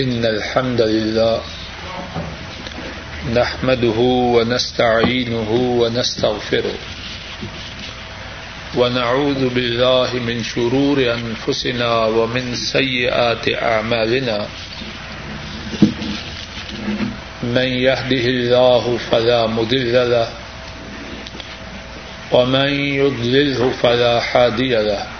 إن الحمد لله نحمده ونستعينه ونستغفره ونعوذ بالله من شرور أنفسنا ومن سيئات أعمالنا من يهده الله فلا مضل له ومن يضلله فلا هادي له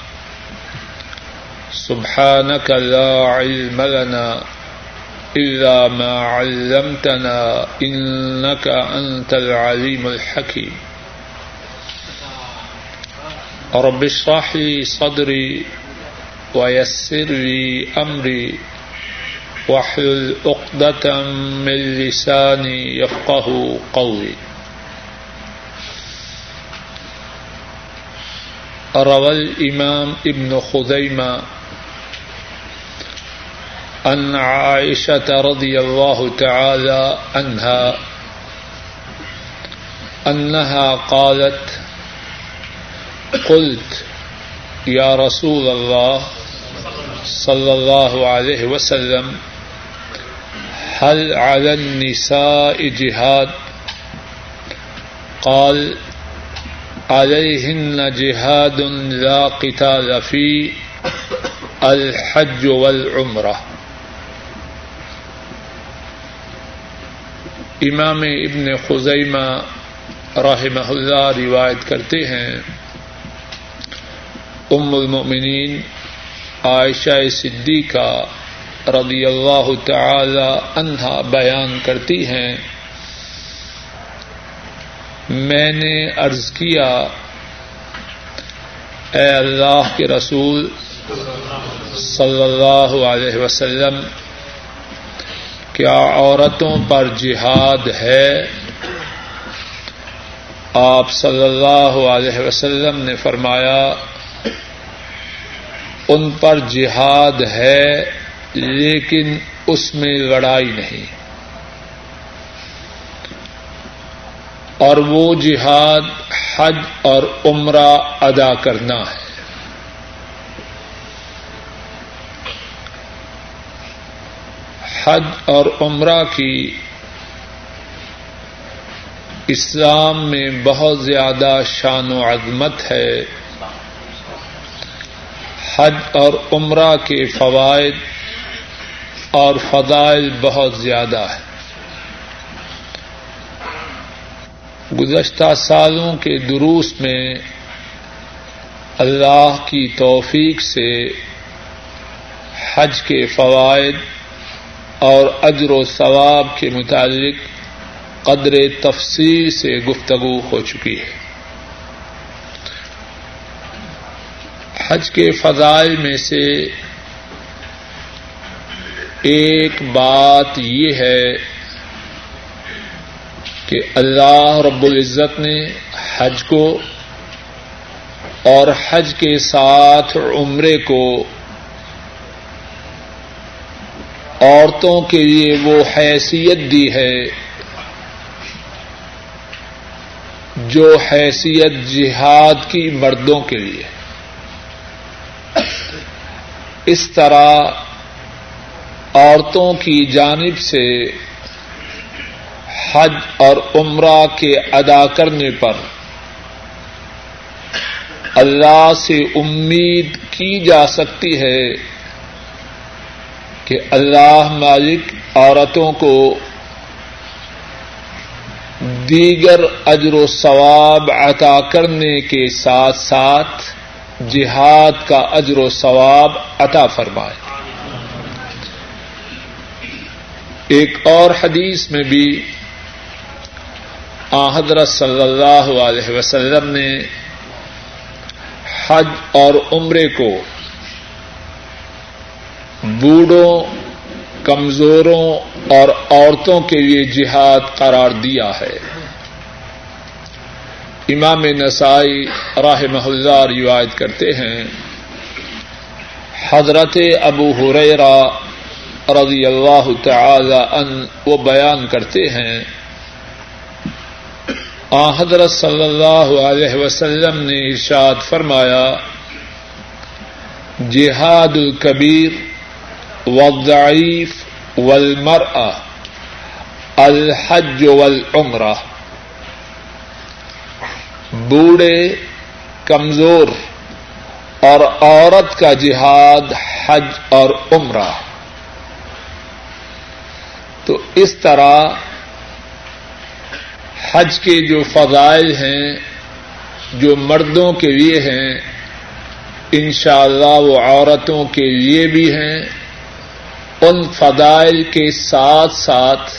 سبحانك لا علم لنا إلا ما علمتنا إنك أنت العليم الحكيم. رب اشرح لي صدري ويسر لي أمري واحلل عقدة من لساني يفقه قولي. روى الإمام ابن خزيمة أن عائشة رضي الله تعالى عنها أنها قالت، قلت، يا رسول الله صلى الله عليه وسلم، هل على النساء جهاد؟ قال، عليهن جهاد لا قتال فيه، الحج والعمرة. امام ابن خزیمہ رحمہ اللہ روایت کرتے ہیں، ام المؤمنین عائشہ صدیقہ رضی اللہ تعالی عنہا بیان کرتی ہیں، میں نے عرض کیا، اے اللہ کے رسول صلی اللہ علیہ وسلم کیا عورتوں پر جہاد ہے؟ آپ صلی اللہ علیہ وسلم نے فرمایا، ان پر جہاد ہے، لیکن اس میں لڑائی نہیں۔ اور وہ جہاد حج اور عمرہ ادا کرنا ہے۔ حج اور عمرہ کی اسلام میں بہت زیادہ شان و عظمت ہے۔ حج اور عمرہ کے فوائد اور فضائل بہت زیادہ ہے گزشتہ سالوں کے دروس میں اللہ کی توفیق سے حج کے فوائد اور اجر و ثواب کے متعلق قدر تفصیل سے گفتگو ہو چکی ہے۔ حج کے فضائل میں سے ایک بات یہ ہے کہ اللہ رب العزت نے حج کو اور حج کے ساتھ عمرے کو عورتوں کے لیے وہ حیثیت دی ہے۔ جو حیثیت جہاد کی مردوں کے لیے۔ اس طرح عورتوں کی جانب سے حج اور عمرہ کے ادا کرنے پر اللہ سے امید کی جا سکتی ہے۔ کہ اللہ مالک عورتوں کو دیگر اجر و ثواب عطا کرنے کے ساتھ ساتھ جہاد کا اجر و ثواب عطا فرمائے۔ ایک اور حدیث میں بھی آ حضرت صلی اللہ علیہ وسلم نے حج اور عمرے کو بوڑھوں، کمزوروں اور عورتوں کے لیے جہاد قرار دیا ہے۔ امام نسائی راہ محلہ روایت کرتے ہیں، حضرت ابو حریرا رضی اللہ تعالی ان وہ بیان کرتے ہیں آ حضرت صلی اللہ علیہ وسلم نے ارشاد فرمایا، جہاد الکبیر والضعیف والمرأة، الحج والعمرہ بوڑھے، کمزور، اور عورت کا جہاد، حج اور عمرہ۔ تو اس طرح حج کے جو فضائل ہیں، جو مردوں کے لیے ہیں، انشاءاللہ اللہ وہ عورتوں کے لیے بھی ہیں ان فضائل کے ساتھ ساتھ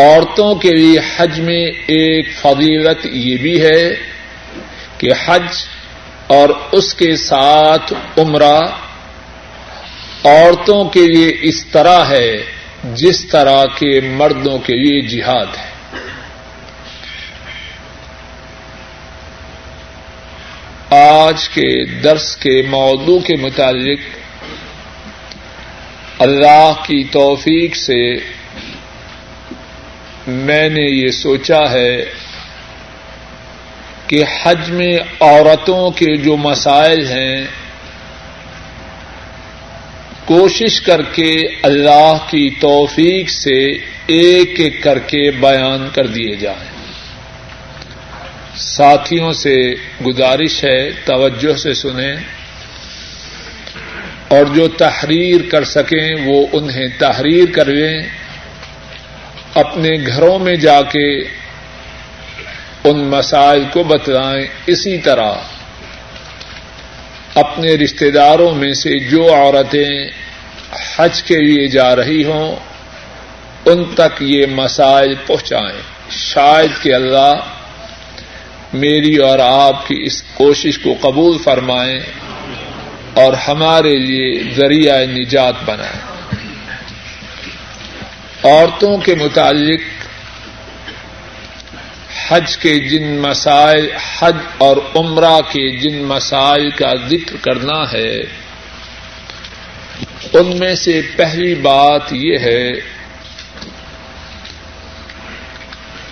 عورتوں کے لیے حج میں ایک فضیلت یہ بھی ہے کہ حج اور اس کے ساتھ عمرہ عورتوں کے لیے اس طرح ہے جس طرح کے مردوں کے لیے جہاد ہے۔ آج کے درس کے موضوع کے متعلق اللہ کی توفیق سے میں نے یہ سوچا ہے کہ حج میں عورتوں کے جو مسائل ہیں، کوشش کر کے اللہ کی توفیق سے ایک ایک کر کے بیان کر دیے جائیں۔ ساتھیوں سے گزارش ہے، توجہ سے سنیں۔ اور جو تحریر کر سکیں وہ انہیں تحریر کرویں، اپنے گھروں میں جا کے ان مسائل کو بتلائیں۔ اسی طرح اپنے رشتے داروں میں سے جو عورتیں حج کے لیے جا رہی ہوں، ان تک یہ مسائل پہنچائیں۔ شاید کہ اللہ میری اور آپ کی اس کوشش کو قبول فرمائیں۔ اور ہمارے لیے ذریعہ نجات بنائیں عورتوں کے متعلق حج کے جن مسائل، حج اور عمرہ کے جن مسائل کا ذکر کرنا ہے، ان میں سے پہلی بات یہ ہے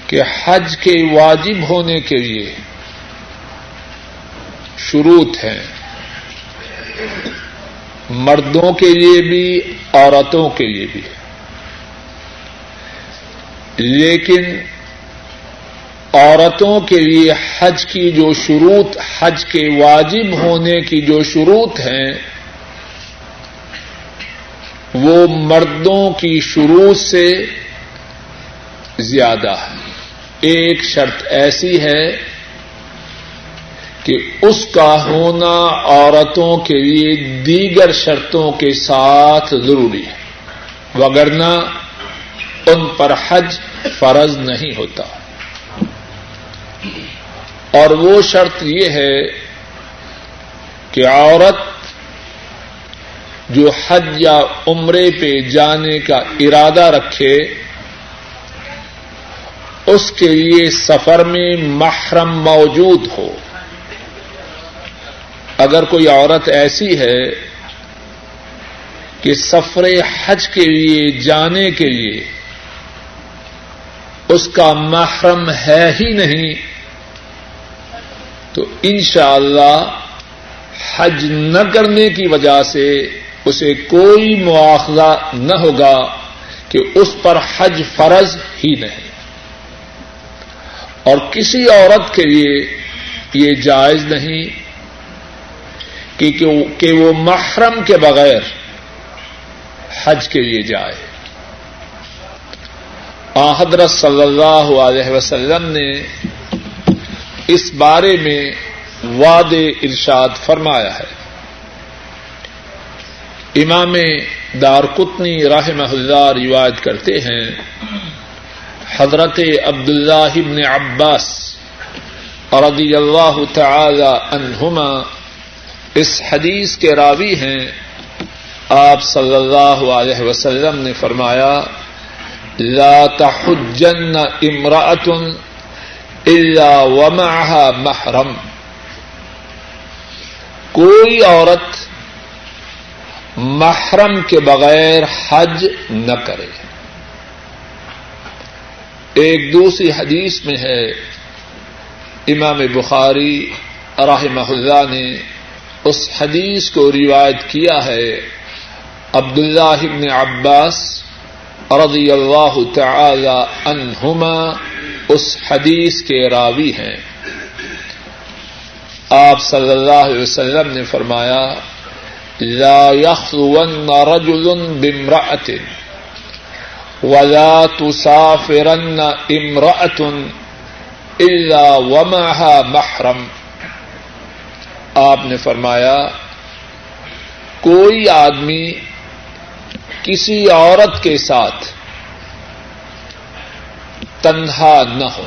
کہ حج کے واجب ہونے کے لیے شروط ہیں۔ مردوں کے لیے بھی، عورتوں کے لیے بھی۔ لیکن عورتوں کے لیے حج کی جو شروط، حج کے واجب ہونے کی جو شروط ہیں، وہ مردوں کی شروط سے زیادہ ہے ایک شرط ایسی ہے کہ اس کا ہونا عورتوں کے لیے دیگر شرطوں کے ساتھ ضروری ہے، وگرنہ ان پر حج فرض نہیں ہوتا۔ اور وہ شرط یہ ہے کہ عورت جو حج یا عمرے پہ جانے کا ارادہ رکھے، اس کے لیے سفر میں محرم موجود ہو۔ اگر کوئی عورت ایسی ہے کہ سفر حج کے لیے جانے کے لیے اس کا محرم ہے ہی نہیں، تو انشاءاللہ اللہ حج نہ کرنے کی وجہ سے اسے کوئی مواخذہ نہ ہوگا کہ اس پر حج فرض ہی نہیں۔ اور کسی عورت کے لیے یہ جائز نہیں کہ وہ محرم کے بغیر حج کے لیے جائے۔ آ حضرت صلی اللہ علیہ وسلم نے اس بارے میں واد ارشاد فرمایا ہے۔ امام دار کتنی راہ اللہ روایت کرتے ہیں، حضرت عبد اللہ ابن عباس رضی اللہ تعالی عنہما اس حدیث کے راوی ہیں۔ آپ صلی اللہ علیہ وسلم نے فرمایا، لا تحجن امراۃ الا ومعها محرم۔ کوئی عورت محرم کے بغیر حج نہ کرے۔ ایک دوسری حدیث میں ہے، امام بخاری رحمہ اللہ نے اس حدیث کو روایت کیا ہے۔ عبد اللہ ابن عباس رضی اللہ تعالی عنہما اس حدیث کے راوی ہیں۔ آپ صلی اللہ علیہ وسلم نے فرمایا، لا يخلون رجل بامرأة ولا تسافرن امرأة الا ومعها محرم۔ آپ نے فرمایا، کوئی آدمی کسی عورت کے ساتھ تنہا نہ ہو۔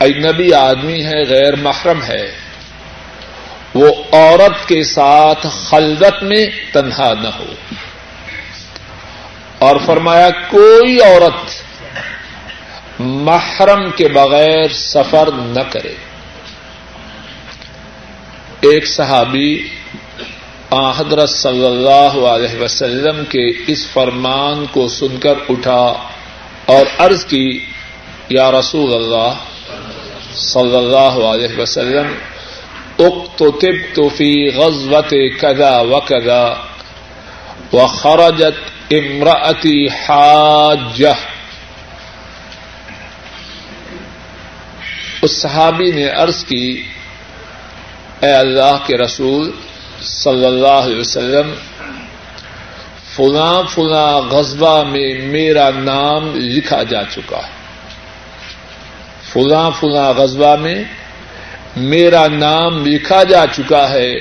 اجنبی آدمی ہے، غیر محرم ہے۔ وہ عورت کے ساتھ خلوت میں تنہا نہ ہو۔ اور فرمایا، کوئی عورت محرم کے بغیر سفر نہ کرے۔ ایک صحابی حضرت صلی اللہ علیہ وسلم کے اس فرمان کو سن کر اٹھا اور عرض کی، یا رسول اللہ صلی اللہ علیہ وسلم اقتتبت فی غزوت کذا وکذا وخرجت امرأتی حاجہ۔ اس صحابی نے عرض کی اے اللہ کے رسول صلی اللہ علیہ وسلم، فلاں فلاں غزبہ میں میرا نام لکھا جا چکا ہے۔ فلاں فلاں غزبہ میں میرا نام لکھا جا چکا ہے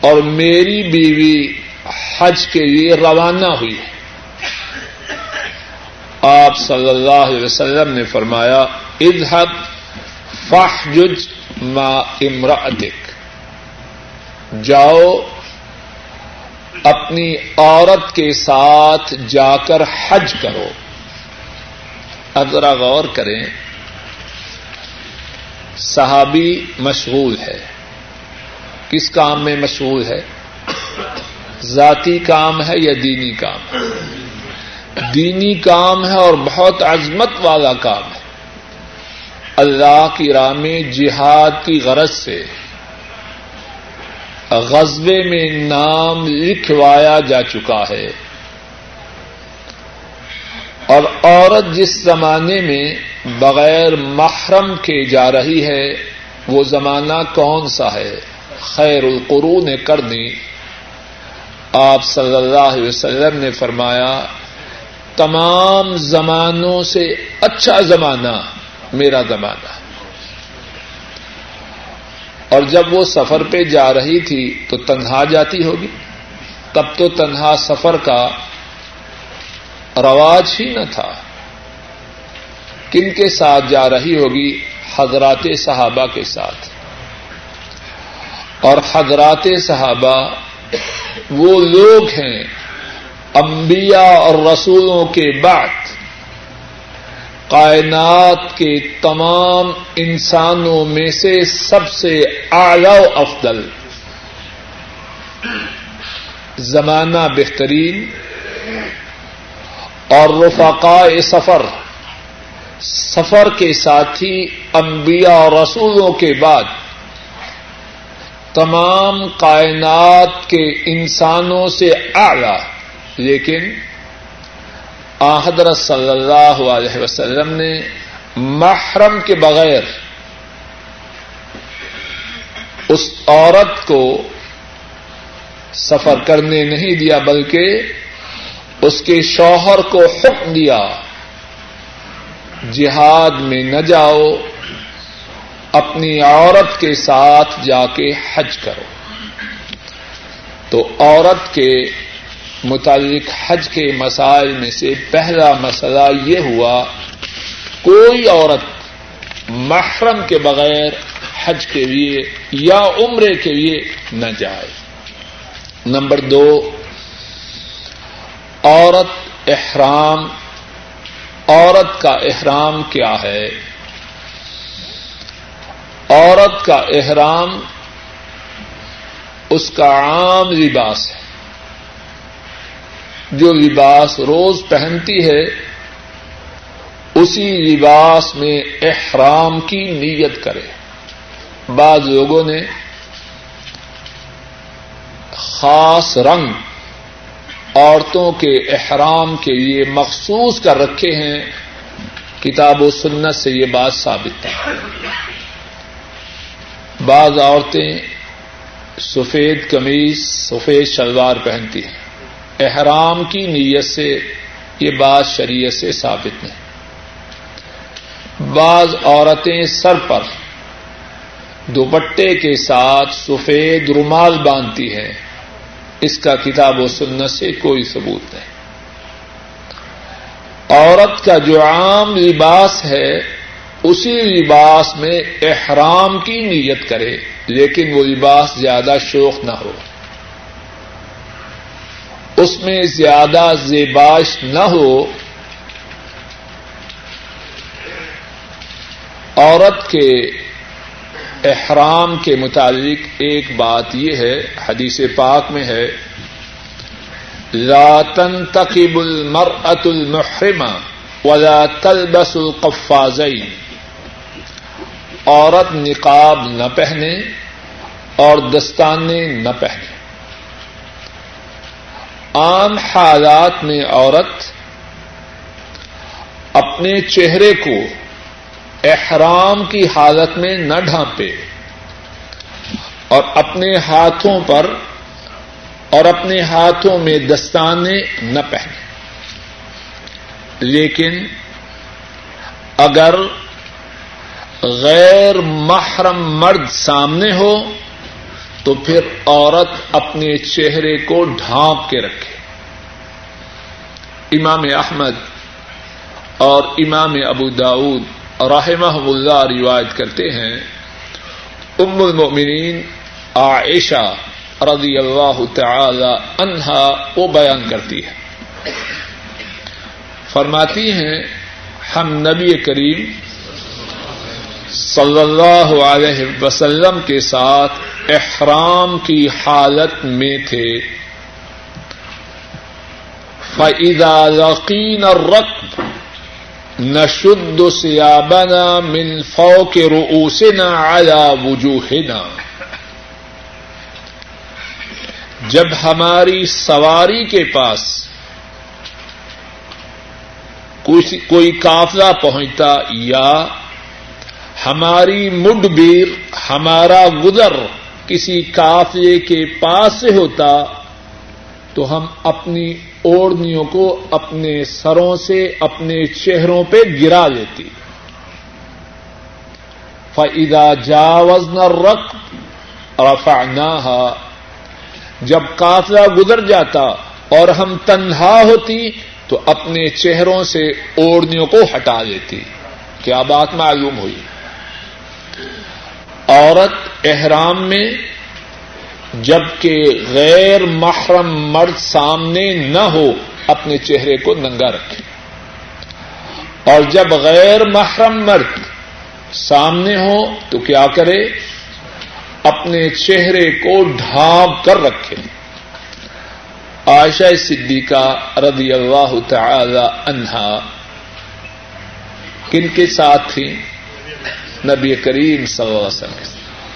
اور میری بیوی حج کے لیے روانہ ہوئی ہے۔ آپ صلی اللہ علیہ وسلم نے فرمایا ادحب فاحجج ما امرأتک۔ جاؤ اپنی عورت کے ساتھ جا کر حج کرو۔ اب ذرا غور کریں۔ صحابی مشغول ہے۔ کس کام میں مشغول ہے؟ ذاتی کام ہے یا دینی کام؟ دینی کام ہے اور بہت عظمت والا کام ہے۔ اللہ کی راہ میں جہاد کی غرض سے غزبے میں نام لکھوایا جا چکا ہے۔ اور عورت جس زمانے میں بغیر محرم کے جا رہی ہے، وہ زمانہ کون سا ہے؟ خیر القرون کرنی۔ آپ صلی اللہ علیہ وسلم نے فرمایا، تمام زمانوں سے اچھا زمانہ۔ میرا زمانہ۔ اور جب وہ سفر پہ جا رہی تھی تو تنہا جاتی ہوگی۔ تب تو تنہا سفر کا رواج ہی نہ تھا۔ کن کے ساتھ جا رہی ہوگی؟ حضرات صحابہ کے ساتھ۔ اور حضرات صحابہ وہ لوگ ہیں انبیاء اور رسولوں کے بعد۔ کائنات کے تمام انسانوں میں سے سب سے اعلی و افضل۔ زمانہ بہترین۔ اور رفقاء سفر۔ سفر کے ساتھی انبیاء اور رسولوں کے بعد۔ تمام کائنات کے انسانوں سے اعلی۔ لیکن حضرت صلی اللہ علیہ وسلم نے محرم کے بغیر اس عورت کو سفر کرنے نہیں دیا، بلکہ اس کے شوہر کو حکم دیا، جہاد میں نہ جاؤ، اپنی عورت کے ساتھ جا کے حج کرو۔ تو عورت کے متعلق حج کے مسائل میں سے پہلا مسئلہ یہ ہوا، کوئی عورت محرم کے بغیر حج کے لیے یا عمرے کے لیے نہ جائے۔ نمبر دو، عورت احرام، عورت کا احرام کیا ہے؟ عورت کا احرام، اس کا عام لباس ہے۔ جو لباس روز پہنتی ہے، اسی لباس میں احرام کی نیت کرے۔ بعض لوگوں نے خاص رنگ عورتوں کے احرام کے لیے مخصوص کر رکھے ہیں۔ کتاب و سنت سے یہ بات ثابت ہے۔ بعض عورتیں سفید قمیض سفید شلوار پہنتی ہیں۔ احرام کی نیت سے یہ بات شریعت سے ثابت نہیں۔ بعض عورتیں سر پر دوپٹے کے ساتھ سفید رومال باندھتی ہیں۔ اس کا کتاب و سنت سے کوئی ثبوت نہیں۔ عورت کا جو عام لباس ہے، اسی لباس میں احرام کی نیت کرے، لیکن وہ لباس زیادہ شوق نہ ہو۔ اس میں زیادہ زیباش نہ ہو، عورت کے احرام کے متعلق ایک بات یہ ہے، حدیث پاک میں ہے، لا تنتقب المرأة المحرمة ولا تلبس القفازين۔ عورت نقاب نہ پہنے اور دستانے نہ پہنے۔ عام حالات میں عورت اپنے چہرے کو احرام کی حالت میں نہ ڈھانپے اور اپنے ہاتھوں پر اور اپنے ہاتھوں میں دستانے نہ پہنے۔ لیکن اگر غیر محرم مرد سامنے ہو تو پھر عورت اپنے چہرے کو ڈھانپ کے رکھے۔ امام احمد اور امام ابو داود رحمہ اللہ روایت کرتے ہیں، ام المؤمنین عائشہ رضی اللہ تعالی عنہا وہ بیان کرتی ہے۔ فرماتی ہیں، ہم نبی کریم صلی اللہ علیہ وسلم کے ساتھ احرام کی حالت میں تھے۔ فَإِذَا لَقِينَ الرَّقْبَ نشد سیابنا من فوق رؤوسنا على وجوہنا جب ہماری سواری کے پاس کوئی قافلہ پہنچتا یا ہماری مڈ بیر، ہمارا گزر کسی قافلے کے پاس سے ہوتا، تو ہم اپنی اوڑنیوں کو اپنے سروں سے، اپنے چہروں پہ گرا لیتی۔ فعدا جاوز نہ رق رفعناها۔ جب قافلہ گزر جاتا اور ہم تنہا ہوتی، تو اپنے چہروں سے اوڑنیوں کو ہٹا دیتی کیا بات معلوم ہوئی؟ عورت احرام میں جبکہ غیر محرم مرد سامنے نہ ہو، اپنے چہرے کو ننگا رکھے۔ اور جب غیر محرم مرد سامنے ہو تو کیا کرے؟ اپنے چہرے کو ڈھانپ کر رکھے۔ آشا صدیقہ رضی اللہ تعالی عنہا، کن کے ساتھ تھی نبی کریم صلی اللہ علیہ وسلم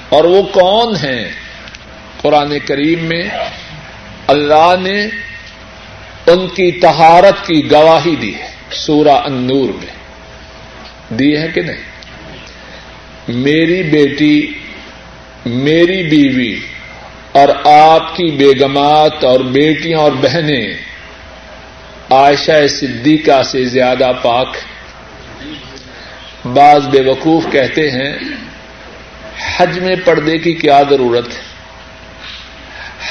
اور وہ کون ہیں؟ قرآن کریم میں اللہ نے ان کی تہارت کی گواہی دی ہے، سورہ انور میں۔ دی ہے کہ نہیں؟ میری بیٹی، میری بیوی اور آپ کی بیگمات اور بیٹیاں اور بہنیں، عائشہ صدیقہ سے زیادہ پاک بعض بے وقوف کہتے ہیں، حج میں پردے کی کیا ضرورت ہے؟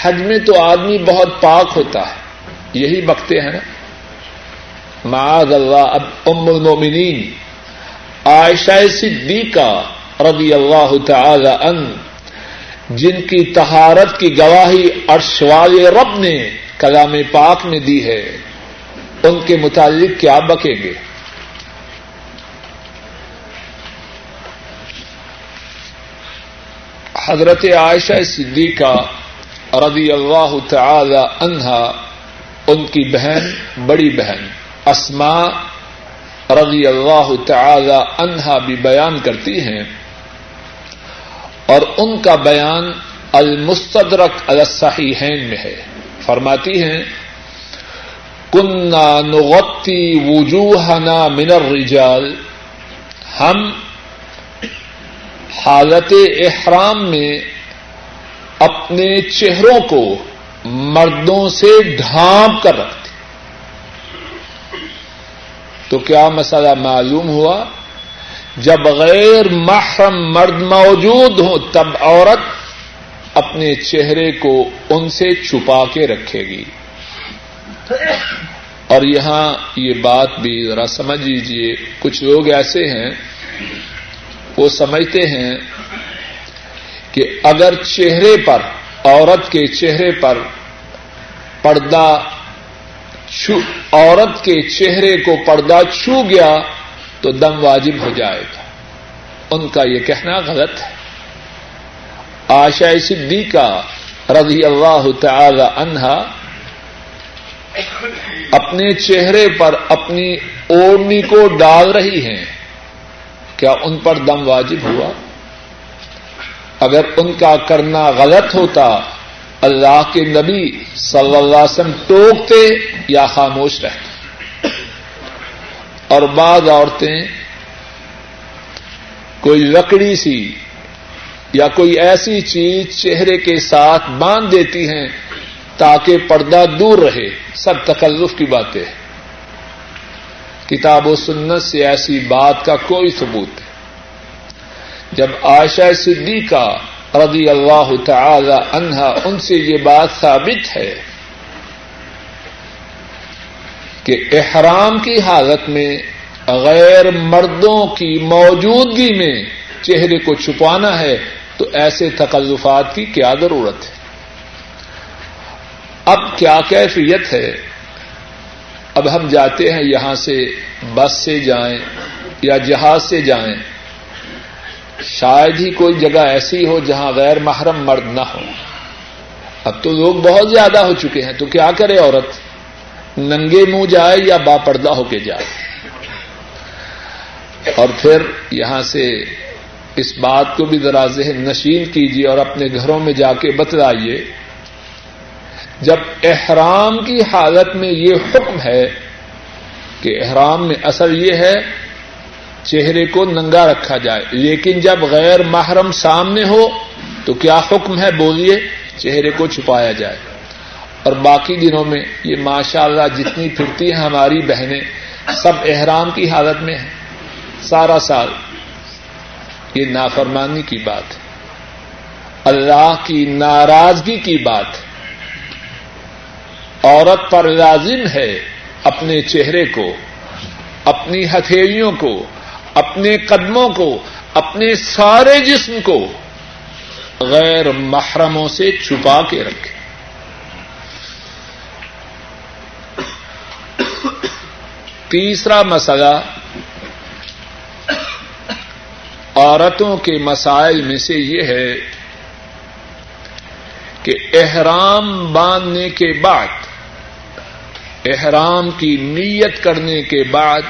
حج میں تو آدمی بہت پاک ہوتا ہے، یہی بکتے ہیں نا۔ معاذ اللہ، اب ام المومنین، عائشہ صدیقہ رضی اللہ تعالی ان جن کی تہارت کی گواہی ارشوال رب نے کلام پاک میں دی ہے، ان کے متعلق کیا بکیں گے؟ حضرت عائشہ صدیقہ رضی اللہ تعالی عنہا، ان کی بہن، بڑی بہن اسما رضی اللہ تعالی عنہا بھی بیان کرتی ہیں۔ اور ان کا بیان المستدرک الصحیحین میں ہے۔ فرماتی ہیں کنہ نغتی وجوہنا من الرجال، ہم حالت احرام میں اپنے چہروں کو مردوں سے ڈھانپ کر رکھتے تو کیا مسئلہ معلوم ہوا؟ جب غیر محرم مرد موجود ہوں، تب عورت اپنے چہرے کو ان سے چھپا کے رکھے گی۔ اور یہاں یہ بات بھی ذرا سمجھ لیجیے کچھ لوگ ایسے ہیں وہ سمجھتے ہیں کہ اگر چہرے پر، عورت کے چہرے پر پردہ عورت کے چہرے کو پردہ چھو گیا تو دم واجب ہو جائے گا۔ ان کا یہ کہنا غلط ہے۔ آشا صدیقہ رضی اللہ تعالی عنہا اپنے چہرے پر اپنی اوڑنی کو ڈال رہی ہیں۔ کیا ان پر دم واجب ہوا؟ اگر ان کا کرنا غلط ہوتا، اللہ کے نبی صلی اللہ علیہ وسلم ٹوکتے یا خاموش رہتے؟ اور بعض عورتیں کوئی لکڑی سی یا کوئی ایسی چیز چہرے کے ساتھ باندھ دیتی ہیں تاکہ پردہ دور رہے، سب تکلف کی باتیں کتاب و سنت سے ایسی بات کا کوئی ثبوت ہے جب عائشہ صدیقہ رضی اللہ تعالی عنہا ان سے یہ بات ثابت ہے کہ احرام کی حالت میں غیر مردوں کی موجودگی میں چہرے کو چھپانا ہے تو ایسے تکلفات کی کیا ضرورت ہے؟ اب کیا کیفیت ہے؟ اب ہم جاتے ہیں یہاں سے بس سے جائیں یا جہاز سے جائیں، شاید ہی کوئی جگہ ایسی ہو جہاں غیر محرم مرد نہ ہو اب تو لوگ بہت زیادہ ہو چکے ہیں، تو کیا کرے عورت؟ ننگے منہ جائے یا با پردہ ہو کے جائے؟ اور پھر یہاں سے اس بات کو بھی ذرا ذہن نشین کیجیے اور اپنے گھروں میں جا کے بتلائیے جب احرام کی حالت میں یہ حکم ہے کہ احرام میں اصل یہ ہے چہرے کو ننگا رکھا جائے، لیکن جب غیر محرم سامنے ہو تو کیا حکم ہے بولیے چہرے کو چھپایا جائے۔ اور باقی دنوں میں یہ ماشاء اللہ جتنی پھرتی ہیں ہماری بہنیں، سب احرام کی حالت میں ہیں۔ سارا سال یہ نافرمانی کی بات ہے۔ اللہ کی ناراضگی کی بات ہے۔ عورت پر لازم ہے اپنے چہرے کو، اپنی ہتھیلیوں کو، اپنے قدموں کو، اپنے سارے جسم کو غیر محرموں سے چھپا کے رکھے۔ تیسرا مسئلہ، عورتوں کے مسائل میں سے یہ ہے کہ احرام باندھنے کے بعد احرام کی نیت کرنے کے بعد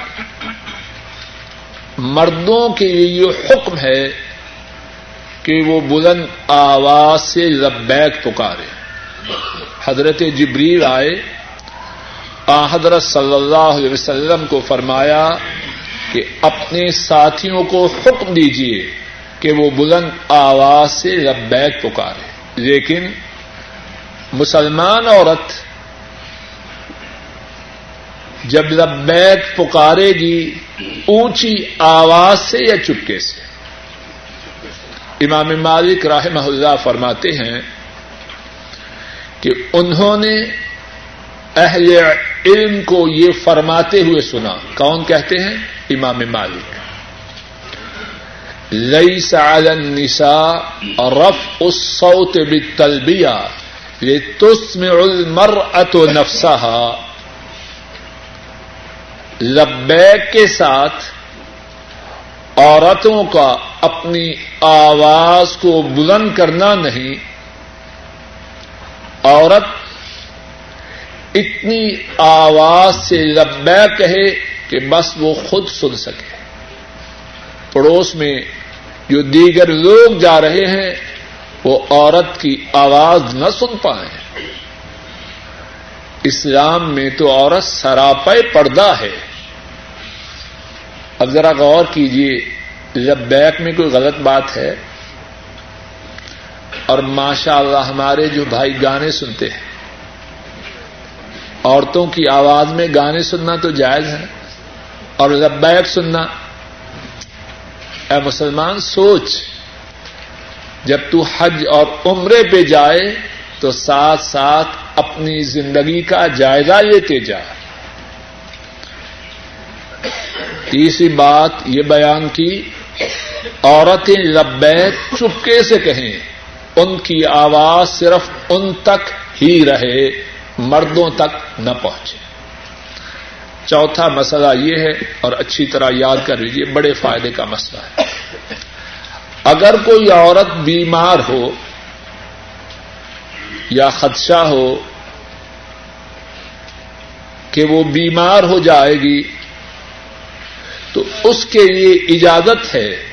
مردوں کے لیے یہ حکم ہے کہ وہ بلند آواز سے لبیک پکارے۔ حضرت جبریل آئے۔ آ، حضرت صلی اللہ علیہ وسلم کو فرمایا کہ اپنے ساتھیوں کو حکم دیجیے کہ وہ بلند آواز سے لبیک پکارے۔ لیکن مسلمان عورت جب لبیک پکارے گی، اونچی آواز سے یا چپکے سے؟ امام مالک راہ اللہ فرماتے ہیں کہ انہوں نے اہل علم کو یہ فرماتے ہوئے سنا۔ کون کہتے ہیں؟ امام مالک۔ لئی سعل النساء رف اس بالتلبیہ لتسمع المرأة نفسها۔ لبیک کے ساتھ عورتوں کا اپنی آواز کو بلند کرنا نہیں، عورت اتنی آواز سے لبے کہے کہ بس وہ خود سن سکے۔ پڑوس میں جو دیگر لوگ جا رہے ہیں، وہ عورت کی آواز نہ سن پائیں۔ اسلام میں تو عورت سراپے پردہ ہے۔ اب ذرا غور کیجیے جب بیک میں کوئی غلط بات ہے اور ماشاء اللہ ہمارے جو بھائی گانے سنتے ہیں، عورتوں کی آواز میں گانے سننا تو جائز ہے، اور لبیک سننا، اے مسلمان سوچ، جب تو حج اور عمرے پہ جائے تو ساتھ ساتھ اپنی زندگی کا جائزہ لیتے جائے تیسری بات یہ بیان کی، عورتیں لبیک چپکے سے کہیں، ان کی آواز صرف ان تک ہی رہے، مردوں تک نہ پہنچے۔ چوتھا مسئلہ یہ ہے، اور اچھی طرح یاد کر لیجیے بڑے فائدے کا مسئلہ ہے۔ اگر کوئی عورت بیمار ہو یا خدشہ ہو کہ وہ بیمار ہو جائے گی تو اس کے لیے اجازت ہے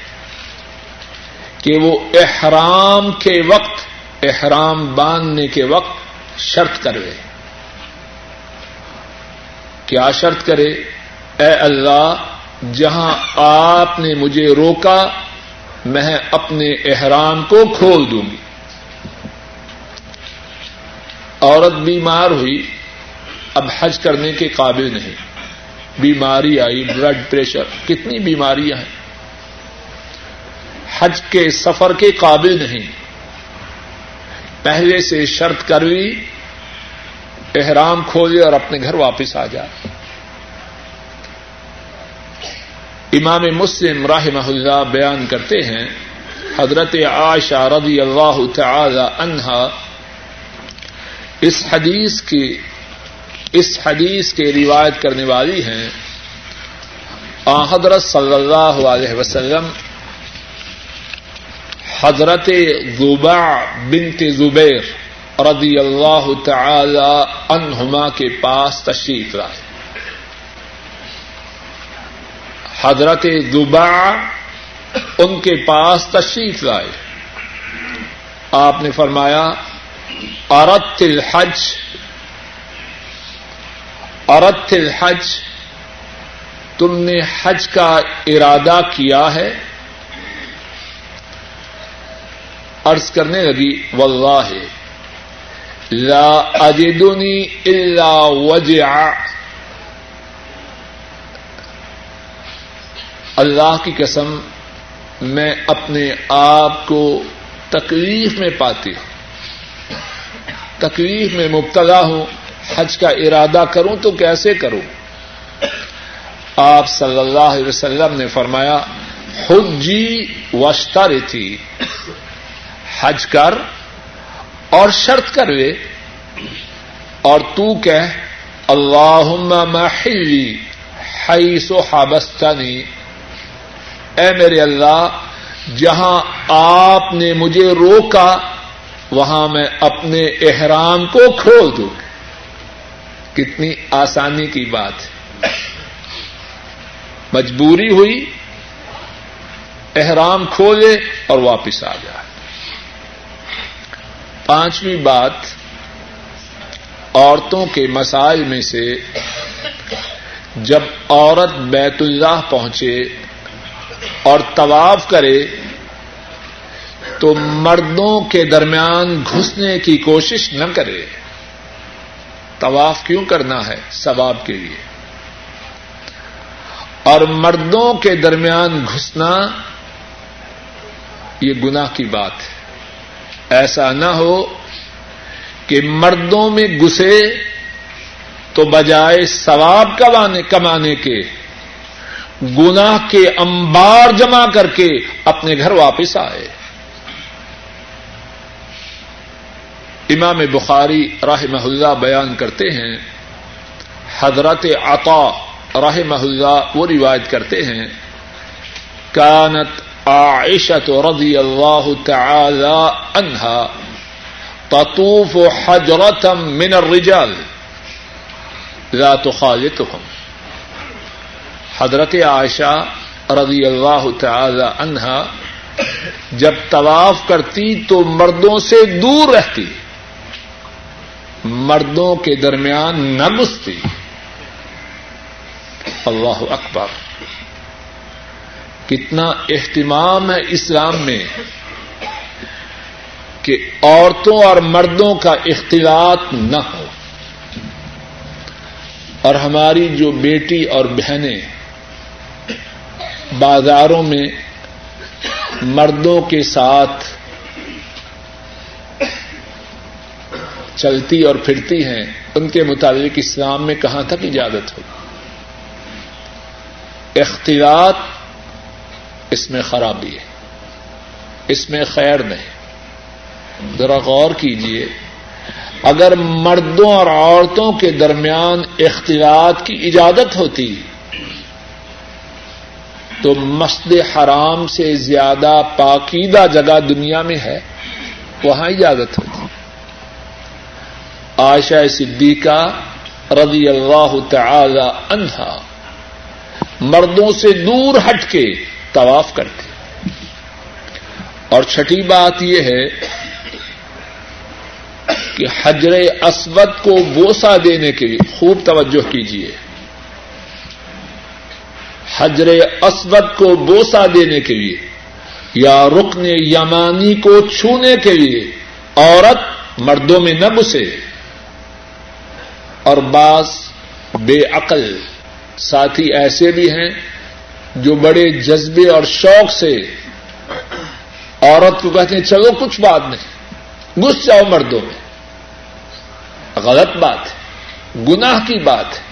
کہ وہ احرام کے وقت، احرام باندھنے کے وقت شرط کرے کیا شرط کرے؟ اے اللہ، جہاں آپ نے مجھے روکا، میں اپنے احرام کو کھول دوں گی۔ عورت بیمار ہوئی، اب حج کرنے کے قابل نہیں۔ بیماری آئی بلڈ پریشر کتنی بیماریاں ہیں؟ حج کے سفر کے قابل نہیں۔ پہلے سے شرط کر لی احرام کھولے اور اپنے گھر واپس آ جائے امام مسلم راہ اللہ بیان کرتے ہیں، حضرت عائشہ رضی اللہ تعالی عنہا اس حدیث کی اس حدیث کے روایت کرنے والی ہیں۔ حضرت صلی اللہ علیہ وسلم حضرت زبا بنت زبیر رضی اللہ تعالی عنہما کے پاس تشریف لائے۔ حضرت زبا ان کے پاس تشریف لائے۔ آپ نے فرمایا ارت الحج ارت الحج، تم نے حج کا ارادہ کیا ہے۔ ارض کرنے لگی، واللہ، لا اجدنی الا وجع اللہ کی قسم، میں اپنے آپ کو تکلیف میں پاتی ہوں۔ تکلیف میں مبتلا ہوں۔ حج کا ارادہ کروں تو کیسے کروں؟ آپ صلی اللہ علیہ وسلم نے فرمایا حجی وشتر تھی حج کر اور شرط کر اور تو کہ اللہ محلی حیث و حابستانی اے میرے اللہ، جہاں آپ نے مجھے روکا، وہاں میں اپنے احرام کو کھول دوں۔ کتنی آسانی کی بات ہے مجبوری ہوئی، احرام کھولے اور واپس آ جائے پانچویں بات، عورتوں کے مسائل میں سے جب عورت بیت اللہ پہنچے اور طواف کرے تو مردوں کے درمیان گھسنے کی کوشش نہ کرے۔ طواف کیوں کرنا ہے ثواب کے لیے؟ اور مردوں کے درمیان گھسنا یہ گناہ کی بات ہے۔ ایسا نہ ہو کہ مردوں میں گسے تو بجائے ثواب کمانے کے، گناہ کے انبار جمع کر کے اپنے گھر واپس آئے۔ امام بخاری راہ اللہ بیان کرتے ہیں، حضرت عطا راہ اللہ وہ روایت کرتے ہیں، کانت عائشت رضی اللہ تعالی عنہا تطوف حجرتا من الرجال۔ لا تخالطهم حضرت عائشہ رضی اللہ تعالی عنہا جب طواف کرتی تو مردوں سے دور رہتی۔ مردوں کے درمیان نہ گستی اللہ اکبر۔ کتنا اہتمام ہے اسلام میں کہ عورتوں اور مردوں کا اختلاط نہ ہو۔ اور ہماری جو بیٹی اور بہنیں بازاروں میں مردوں کے ساتھ چلتی اور پھرتی ہیں، ان کے مطابق اسلام میں کہاں تک اجازت ہوگی؟ اختلاط اس میں خرابی ہے، اس میں خیر نہیں۔ ذرا غور کیجیے اگر مردوں اور عورتوں کے درمیان اختلاط کی اجازت ہوتی، تو مسجد حرام سے زیادہ پاکیدہ جگہ دنیا میں ہے، وہاں اجازت ہوتی۔ عائشہ صدیقہ رضی اللہ تعالی عنہا مردوں سے دور ہٹ کے طواف کرتے اور چھٹی بات یہ ہے کہ حجر اسود کو بوسا دینے کے لیے خوب توجہ کیجیے حجر اسود کو بوسا دینے کے لیے یا رکن یمانی کو چھونے کے لیے عورت مردوں میں نہ گسے اور بعض بے عقل ساتھی ایسے بھی ہیں جو بڑے جذبے اور شوق سے عورت کو کہتے ہیں، چلو کچھ بات نہیں گس جاؤ مردوں میں۔ غلط بات ہے، گناہ کی بات ہے۔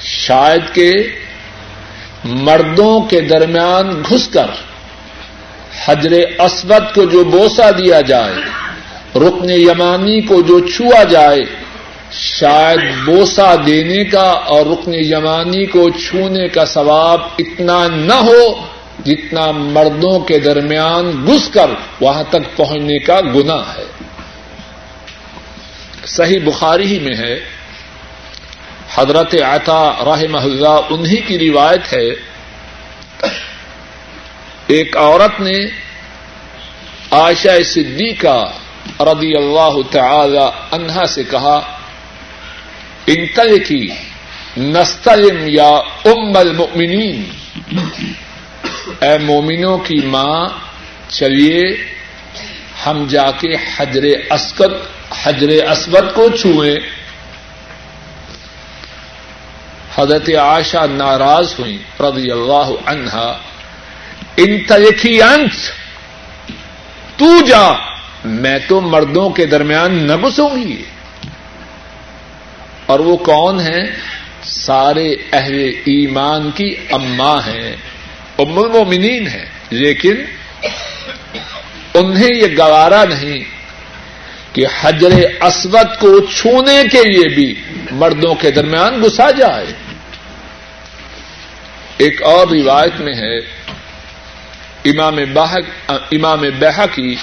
شاید کہ مردوں کے درمیان گھس کر حجر اسود کو جو بوسا دیا جائے رکن یمانی کو جو چھوا جائے، شاید بوسا دینے کا اور رکن یمانی کو چھونے کا ثواب اتنا نہ ہو جتنا مردوں کے درمیان گھس کر وہاں تک پہنچنے کا گنا ہے۔ صحیح بخاری ہی میں ہے۔ حضرت عطا راہ محلہ انہی کی روایت ہے۔ ایک عورت نے عائشہ صدیقہ رضی اللہ تعالی عنہا سے کہا انتل کی نستلم یا ام المؤمنین۔ اے مومنوں کی ماں، چلیے، ہم جا کے حجر اسکت حجر اسود کو چھوئیں۔ حضرت عائشہ ناراض ہوئی رضی اللہ عنہا ان تلکھی انت تو جا۔ میں تو مردوں کے درمیان نہ گسوں گی۔ اور وہ کون ہیں؟ سارے اہل ایمان کی اما ہیں، ام المومنین ہیں، لیکن انہیں یہ گوارا نہیں کہ حجر اسود کو چھونے کے لیے بھی مردوں کے درمیان گسا جائے۔ ایک اور روایت میں ہے، امام امام بہ کی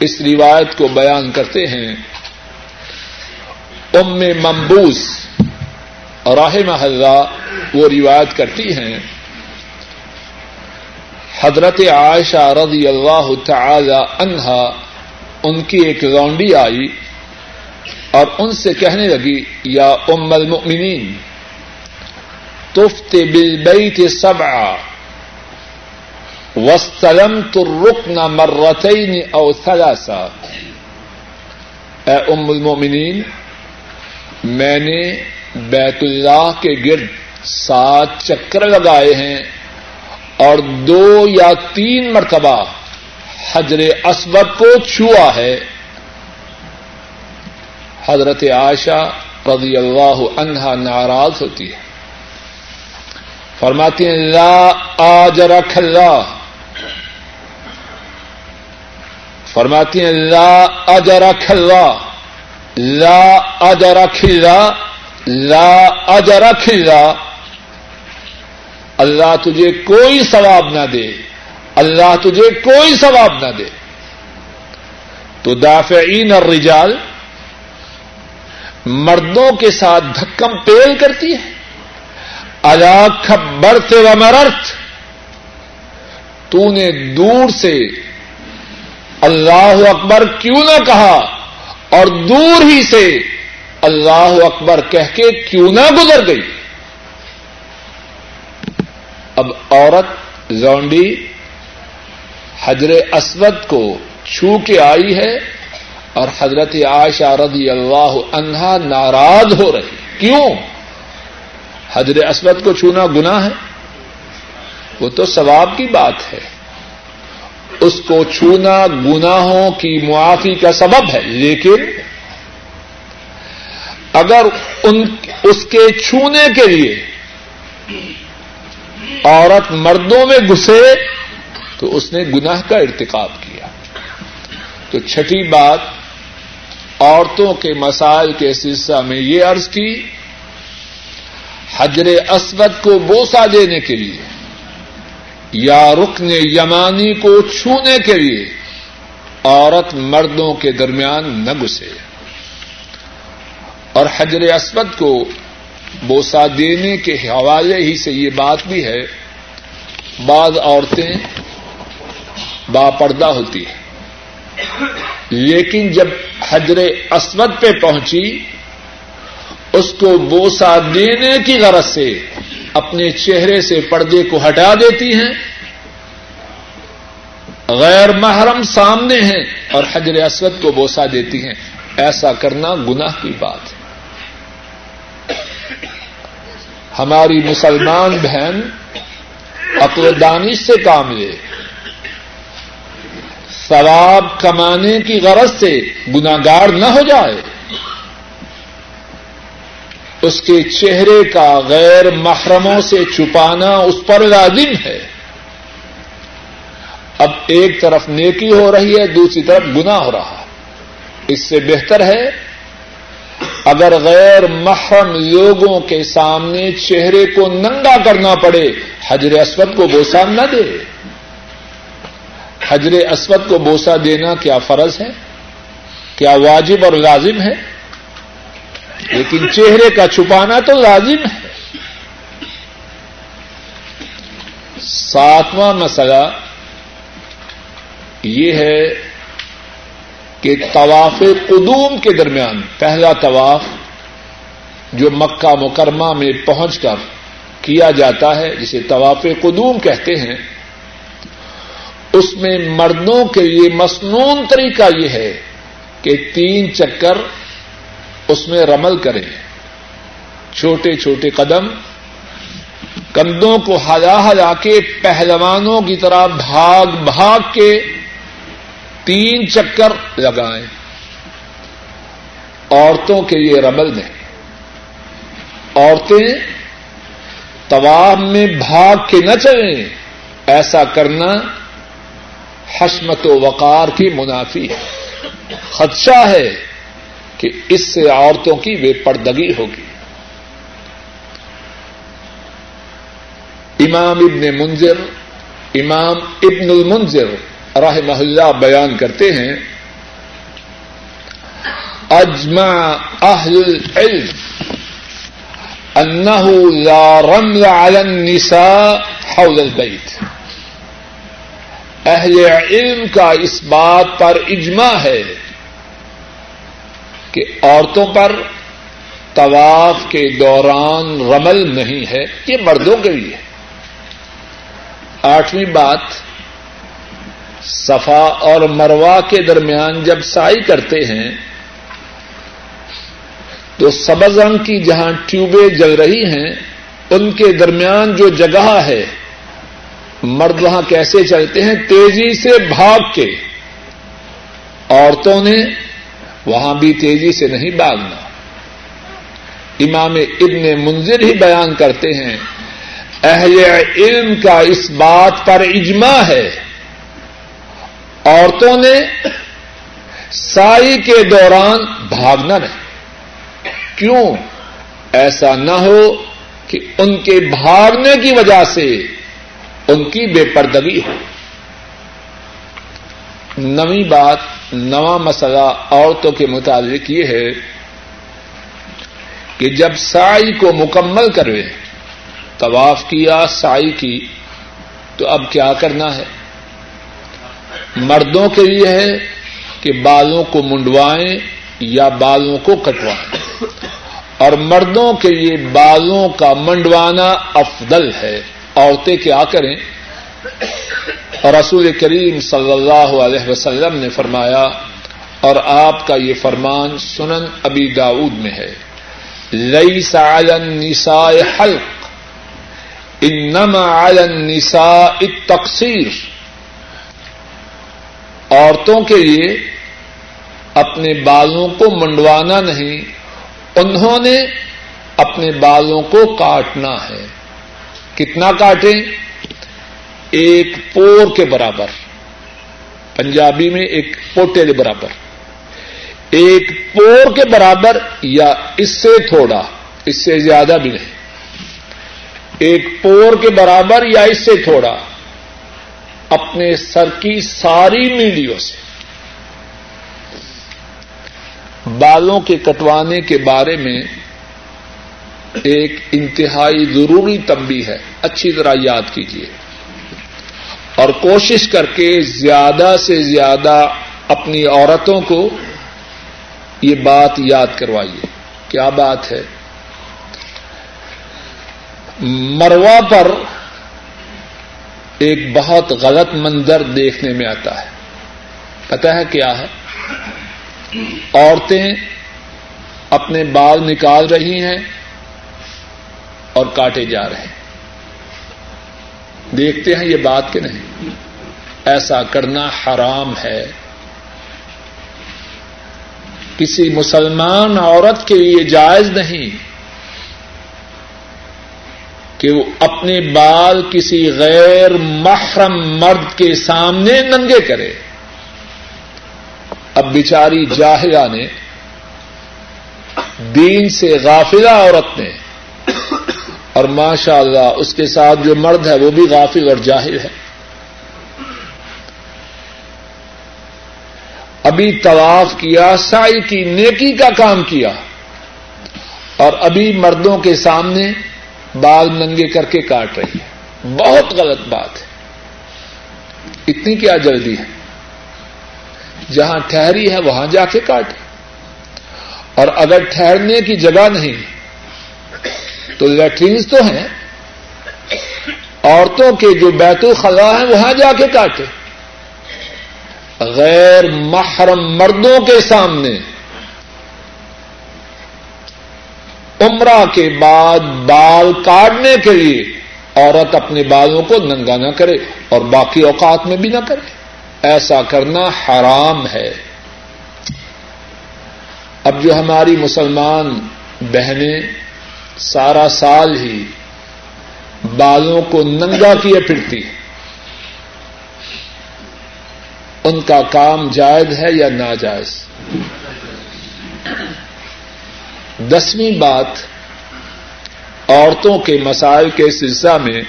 اس روایت کو بیان کرتے ہیں۔ ام ممبوس راہ محلہ وہ روایت کرتی ہیں۔ حضرت عائشہ رضی اللہ تعالی عنہا ان کی ایک رونڈی آئی اور ان سے کہنے لگی، یا ام المؤمنین، تفت بالبیت سبعا۔ وسلم تو رک نہ مرتعین او ثلاثا اے ام المومنین میں نے بیت اللہ کے گرد سات چکر لگائے ہیں اور دو یا تین مرتبہ حجر اسبد کو چھوا ہے۔ حضرت عائشہ رضی اللہ عنہا ناراض ہوتی ہے۔ فرماتی ہیں، لا آج رکھ اللہ۔ فرماتی ہیں، لا اج رکھ اللہ، لا اج رکھ اللہ، لا اج رکھ اللہ تجھے کوئی ثواب نہ دے، اللہ تجھے کوئی ثواب نہ دے۔ تو دافعین الرجال مردوں کے ساتھ دھکم پیل کرتی ہے۔ اللہ خبرت و مررت، تو نے دور سے اللہ اکبر کیوں نہ کہا اور دور ہی سے اللہ اکبر کہہ کے کیوں نہ گزر گئی اب عورت زونڈی حجر اسود کو چھو کے آئی ہے اور حضرت عائشہ رضی اللہ عنہا ناراض ہو رہی کیوں؟ حضر اسود کو چھونا گنا ہے۔ وہ تو ثواب کی بات ہے۔ اس کو چھونا گناہوں کی معافی کا سبب ہے، لیکن اگر ان اس کے چھونے کے لیے عورت مردوں میں گھسے، تو اس نے گناہ کا ارتکاب کیا۔ تو چھٹی بات، عورتوں کے مسائل کے سلسلہ میں یہ عرض کی، حجر اسود کو بوسا دینے کے لیے یا رکن یمانی کو چھونے کے لیے عورت مردوں کے درمیان نہ گسے اور حجر اسود کو بوسا دینے کے حوالے ہی سے یہ بات بھی ہے، بعض عورتیں باپردہ ہوتی ہیں۔ لیکن جب حجر اسود پہ پہنچی، اس کو بوسا دینے کی غرض سے اپنے چہرے سے پردے کو ہٹا دیتی ہیں۔ غیر محرم سامنے ہیں اور حجر اسود کو بوسا دیتی ہیں۔ ایسا کرنا گناہ کی بات ہے۔ ہماری مسلمان بہن عقل دانش سے کام لے۔ ثواب کمانے کی غرض سے گناگار نہ ہو جائے۔ اس کے چہرے کا غیر محرموں سے چھپانا اس پر لازم ہے۔ اب ایک طرف نیکی ہو رہی ہے، دوسری طرف گنا ہو رہا اس سے بہتر ہے، اگر غیر محرم لوگوں کے سامنے چہرے کو ننگا کرنا پڑے، حجر اسود کو بوسا نہ دے۔ حجر اسود کو بوسا دینا کیا فرض ہے؟ کیا واجب اور لازم ہے؟ لیکن چہرے کا چھپانا تو لازم ہے۔ ساتواں مسئلہ یہ ہے کہ طواف قدوم کے درمیان، پہلا طواف جو مکہ مکرمہ میں پہنچ کر کیا جاتا ہے، جسے طواف قدوم کہتے ہیں، اس میں مردوں کے لیے مصنون طریقہ یہ ہے کہ تین چکر اس میں رمل کریں چھوٹے چھوٹے قدم، کندھوں کو ہلا ہلا کے پہلوانوں کی طرح بھاگ بھاگ کے تین چکر لگائیں۔ عورتوں کے لیے رمل نہیں عورتیں طواب میں بھاگ کے نہ چلیں۔ ایسا کرنا حسمت و وقار کی منافی ہے۔ خدشہ ہے۔ کہ اس سے عورتوں کی بے پردگی ہوگی۔ امام ابن منظر امام ابن المنظر راہ محلہ بیان کرتے ہیں، اجمع اہل العلم انه لا رمل على النساء حول البيت اہل علم کا اس بات پر اجماع ہے کہ عورتوں پر طواف کے دوران رمل نہیں ہے، یہ مردوں کے لیے۔ آٹھویں بات، صفا اور مروا کے درمیان جب سائی کرتے ہیں، تو سبز رنگ کی جہاں ٹیوبیں جل رہی ہیں، ان کے درمیان جو جگہ ہے، مرد وہاں کیسے چلتے ہیں؟ تیزی سے بھاگ کے۔ عورتوں نے وہاں بھی تیزی سے نہیں بھاگنا۔ امام ابن منظر ہی بیان کرتے ہیں، اہل علم کا اس بات پر اجماع ہے۔ عورتوں نے سائی کے دوران بھاگنا نہیں۔ کیوں؟ ایسا نہ ہو کہ ان کے بھاگنے کی وجہ سے ان کی بے پردگی ہو۔ نوی بات نواں مسئلہ عورتوں کے متعلق یہ ہے کہ جب سائی کو مکمل کرے طواف کیا، سائی کی، تو اب کیا کرنا ہے؟ مردوں کے لیے ہے کہ بالوں کو منڈوائیں یا بالوں کو کٹوائیں۔ اور مردوں کے لیے بالوں کا منڈوانا افضل ہے۔ عورتیں کیا کریں؟ اور رسول کریم صلی اللہ علیہ وسلم نے فرمایا، اور آپ کا یہ فرمان سنن ابی داود میں ہے۔ لئی سالن نسا حلق، انما عالن نسا تقسیر عورتوں کے لیے اپنے بالوں کو منڈوانا نہیں، انہوں نے اپنے بالوں کو کاٹنا ہے۔ کتنا کاٹیں؟ ایک پور کے برابر، پنجابی میں ایک پوٹے کے برابر۔ ایک پور کے برابر یا اس سے تھوڑا، اس سے زیادہ بھی نہیں۔ ایک پور کے برابر یا اس سے تھوڑا، اپنے سر کی ساری میڈیوں سے۔ بالوں کے کٹوانے کے بارے میں ایک انتہائی ضروری تمبی ہے۔ اچھی طرح یاد کیجیے اور کوشش کر کے زیادہ سے زیادہ اپنی عورتوں کو یہ بات یاد کروائیے۔ کیا بات ہے؟ مروا پر ایک بہت غلط منظر دیکھنے میں آتا ہے۔ پتا ہے کیا ہے؟ عورتیں اپنے بال نکال رہی ہیں اور کاٹے جا رہے ہیں۔ دیکھتے ہیں یہ بات کہ نہیں؟ ایسا کرنا حرام ہے۔ کسی مسلمان عورت کے لیے جائز نہیں کہ وہ اپنے بال کسی غیر محرم مرد کے سامنے ننگے کرے۔ اب بیچاری جاہلا نے دین سے غافلہ عورت نے اور ماشاء اللہ اس کے ساتھ جو مرد ہے وہ بھی غافل اور جاہل ہے۔ ابھی طواف کیا، سائی کی نیکی کا کام کیا اور ابھی مردوں کے سامنے بال ننگے کر کے کاٹ رہی ہے۔ بہت غلط بات ہے۔ اتنی کیا جلدی ہے؟ جہاں ٹھہری ہے وہاں جا کے کاٹے۔ اور اگر ٹھہرنے کی جگہ نہیں تو لیٹرینس تو ہیں، عورتوں کے جو بیت الخلا ہیں، وہاں جا کے کاٹے۔ غیر محرم مردوں کے سامنے۔ عمرہ کے بعد بال کاٹنے کے لیے عورت اپنے بالوں کو ننگا نہ کرے اور باقی اوقات میں بھی نہ کرے۔ ایسا کرنا حرام ہے۔ اب جو ہماری مسلمان بہنیں سارا سال ہی بالوں کو ننگا کیے پھرتی ان کا کام جائز ہے یا ناجائز؟ دسویں بات، عورتوں کے مسائل کے سلسلہ میں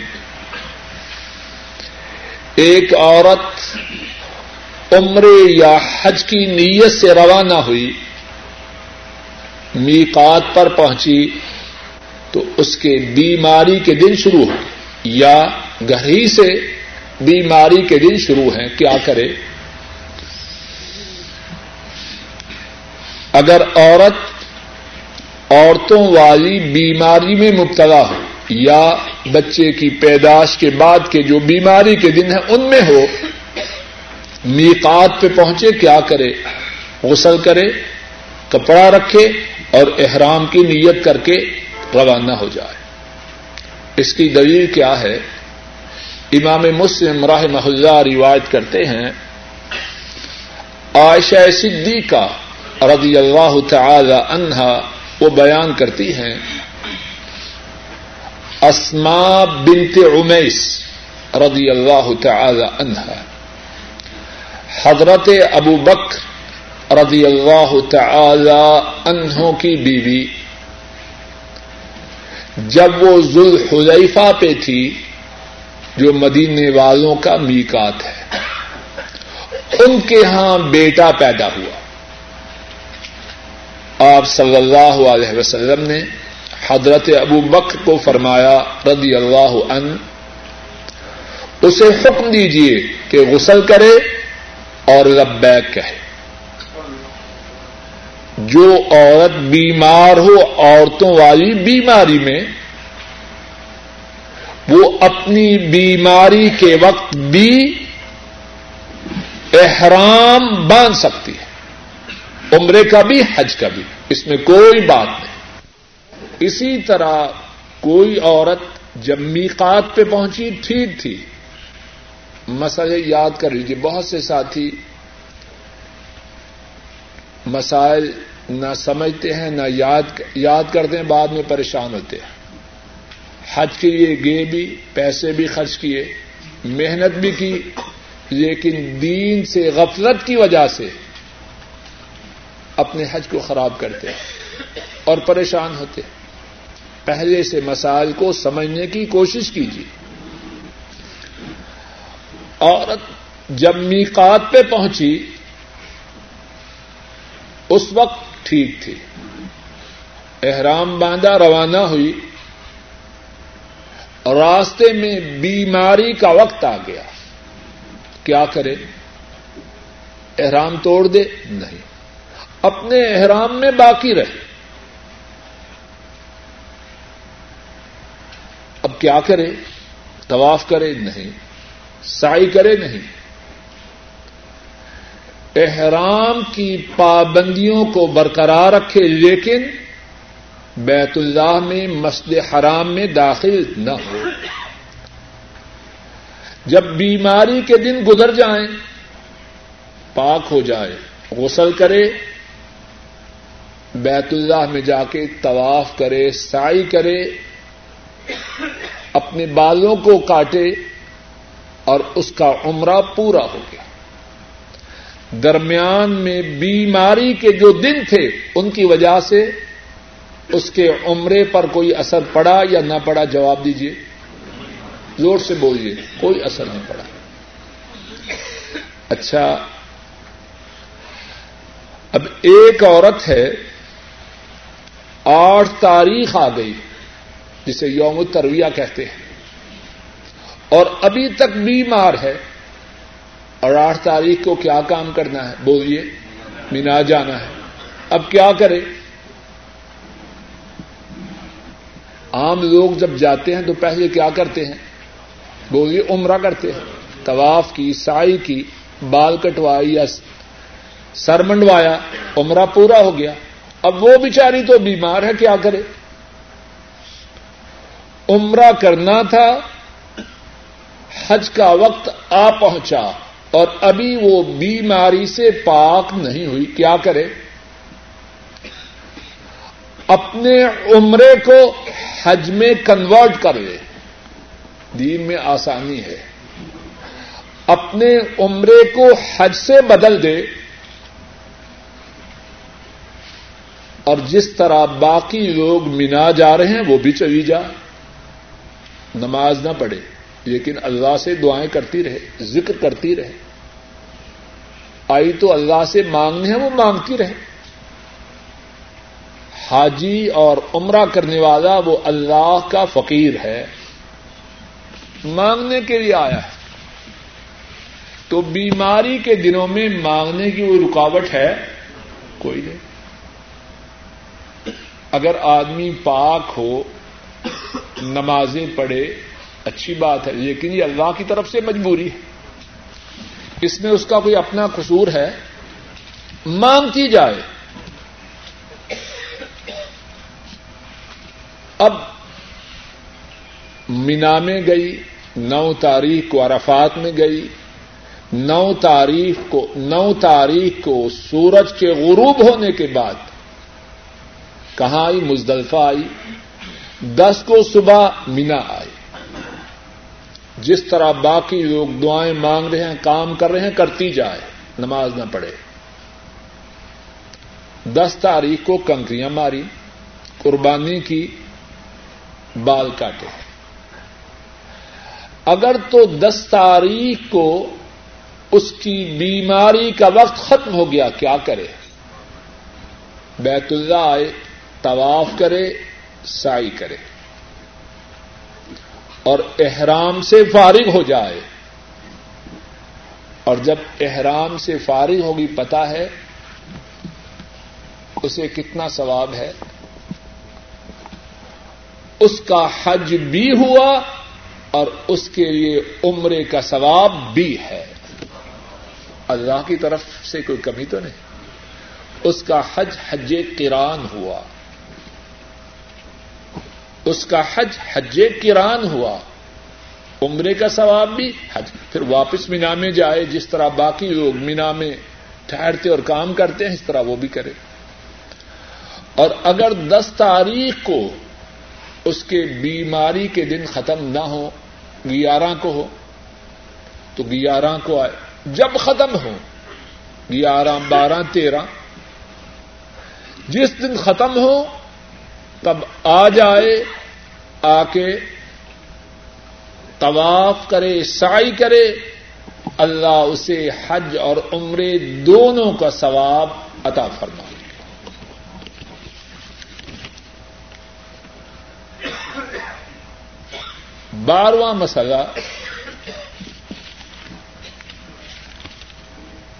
ایک عورت عمرے یا حج کی نیت سے روانہ ہوئی، میقات پر پہنچی۔ تو اس کے بیماری کے دن شروع ہو یا گھر ہی سے بیماری کے دن شروع ہیں، کیا کرے؟ اگر عورت، عورتوں والی بیماری میں مبتلا ہو، یا بچے کی پیداش کے بعد کے جو بیماری کے دن ہیں ان میں ہو، میقات پہ پہنچے، کیا کرے؟ غسل کرے، کپڑا رکھے اور احرام کی نیت کر کے روانہ ہو جائے۔ اس کی دلیل کیا ہے؟ امام مسلم راہ محلہ روایت کرتے ہیں، عائشہ صدیقہ رضی اللہ تعالی عنہا وہ بیان کرتی ہیں اسما بنت عمیس رضی اللہ تعالی عنہا، حضرت ابو بکر رضی اللہ تعالی عنہ کی بیوی جب وہ ذوال حلیفہ پہ تھی، جو مدینے والوں کا میکات ہے، ان کے ہاں بیٹا پیدا ہوا۔ آپ صلی اللہ علیہ وسلم نے حضرت ابو بکر کو فرمایا، رضی اللہ عنہ، اسے حکم دیجیے کہ غسل کرے اور لبیک کہے۔ جو عورت بیمار ہو عورتوں والی بیماری میں، وہ اپنی بیماری کے وقت بھی احرام باندھ سکتی ہے، عمرے کا بھی، حج کا بھی، اس میں کوئی بات نہیں۔ اسی طرح کوئی عورت جب میقات پہ پہنچی، ٹھیک تھی۔ مسئلے یاد کر لیجیے بہت سے ساتھی مسائل نہ سمجھتے ہیں، نہ یاد یاد کرتے ہیں، بعد میں پریشان ہوتے ہیں۔ حج کے لیے گئے بھی، پیسے بھی خرچ کیے، محنت بھی کی، لیکن دین سے، غفلت کی وجہ سے اپنے حج کو خراب کرتے ہیں اور پریشان ہوتے ہیں۔ پہلے سے مسائل کو سمجھنے کی کوشش کیجیے۔ عورت جب میقات پہ پہنچی اس وقت ٹھیک تھی۔ احرام باندھا، روانہ ہوئی۔ راستے میں بیماری کا وقت آ گیا۔ کیا کرے؟ احرام توڑ دے؟ نہیں۔ اپنے احرام میں باقی رہے۔ اب کیا کرے؟ طواف کرے؟ نہیں۔ سائی کرے؟ نہیں۔ احرام کی پابندیوں کو برقرار رکھے، لیکن بیت اللہ میں، مسجد حرام میں داخل نہ ہو۔ جب بیماری کے دن گزر جائیں، پاک ہو جائے غسل کرے، بیت اللہ میں جا کے طواف کرے سائی کرے، اپنے بالوں کو کاٹے اور اس کا عمرہ پورا ہو گیا۔ درمیان میں بیماری کے جو دن تھے، ان کی وجہ سے اس کے عمرے پر کوئی اثر پڑا یا نہ پڑا؟ جواب دیجیے زور سے بولیے، کوئی اثر نہیں پڑا۔ اچھا اب ایک عورت ہے، آٹھ تاریخ آ گئی، جسے یوم ترویہ کہتے ہیں، اور ابھی تک بیمار ہے۔ اور آٹھ تاریخ کو کیا کام کرنا ہے؟ بولیے، مینا جانا ہے۔ اب کیا کرے؟ عام لوگ جب جاتے ہیں تو پہلے کیا کرتے ہیں؟ بولیے، عمرہ کرتے ہیں۔ طواف کی سائی کی، بال کٹوائی، یا سر منڈوایا، عمرہ پورا ہو گیا۔ اب وہ بیچاری تو بیمار ہے، کیا کرے؟ عمرہ کرنا تھا، حج کا وقت آ پہنچا۔ اور ابھی وہ بیماری سے پاک نہیں ہوئی، کیا کرے؟ اپنے عمرے کو حج میں کنورٹ کر لے۔ دین میں آسانی ہے۔ اپنے عمرے کو حج سے بدل دے۔ اور جس طرح باقی لوگ مینا جا رہے ہیں، وہ بھی چلی جا۔ نماز نہ پڑھے، لیکن اللہ سے دعائیں کرتی رہے، ذکر کرتی رہے۔ آئی تو اللہ سے مانگنے ہیں، وہ مانگتی رہے۔ حاجی اور عمرہ کرنے والا وہ اللہ کا فقیر ہے، مانگنے کے لیے آیا ہے۔ تو بیماری کے دنوں میں مانگنے کی وہ رکاوٹ ہے، کوئی نہیں۔ اگر آدمی پاک ہو، نمازیں پڑھے، اچھی بات ہے، لیکن یہ اللہ کی طرف سے مجبوری ہے۔ اس میں اس کا کوئی اپنا قصور ہے؟ مانگتی جائے۔ اب مینا میں گئی، نو تاریخ کو عرفات میں گئی۔ نو تاریخ کو، نو تاریخ کو سورج کے غروب ہونے کے بعد کہاں آئی؟ مزدلفہ آئی۔ دس کو صبح مینا آئی۔ جس طرح باقی لوگ دعائیں مانگ رہے ہیں، کام کر رہے ہیں، کرتی جائے، نماز نہ پڑھے۔ دس تاریخ کو کنکریاں ماری، قربانی کی، بال کاٹے۔ اگر تو دس تاریخ کو اس کی بیماری کا وقت ختم ہو گیا، کیا کرے؟ بیت اللہ آئے، طواف کرے، سائی کرے۔ اور احرام سے فارغ ہو جائے۔ اور جب احرام سے فارغ ہوگی پتا ہے اسے کتنا ثواب ہے۔ اس کا حج بھی ہوا اور اس کے لیے عمرے کا ثواب بھی ہے۔ اللہ کی طرف سے کوئی کمی تو نہیں۔ اس کا حج حج کران ہوا۔ اس کا حج حج کران ہوا۔ عمرے کا ثواب بھی حج۔ پھر واپس مینا میں جائے، جس طرح باقی لوگ مینا میں ٹھہرتے اور کام کرتے ہیں، اس طرح وہ بھی کرے۔ اور اگر دس تاریخ کو اس کے بیماری کے دن ختم نہ ہو، گیارہ کو ہو، تو گیارہ کو آئے۔ جب ختم ہو، گیارہ، بارہ، تیرہ، جس دن ختم ہو تب آ جائے آ کے طواف کرے سائی کرے، اللہ اسے حج اور عمرے دونوں کا ثواب عطا فرما بارواں مسئلہ،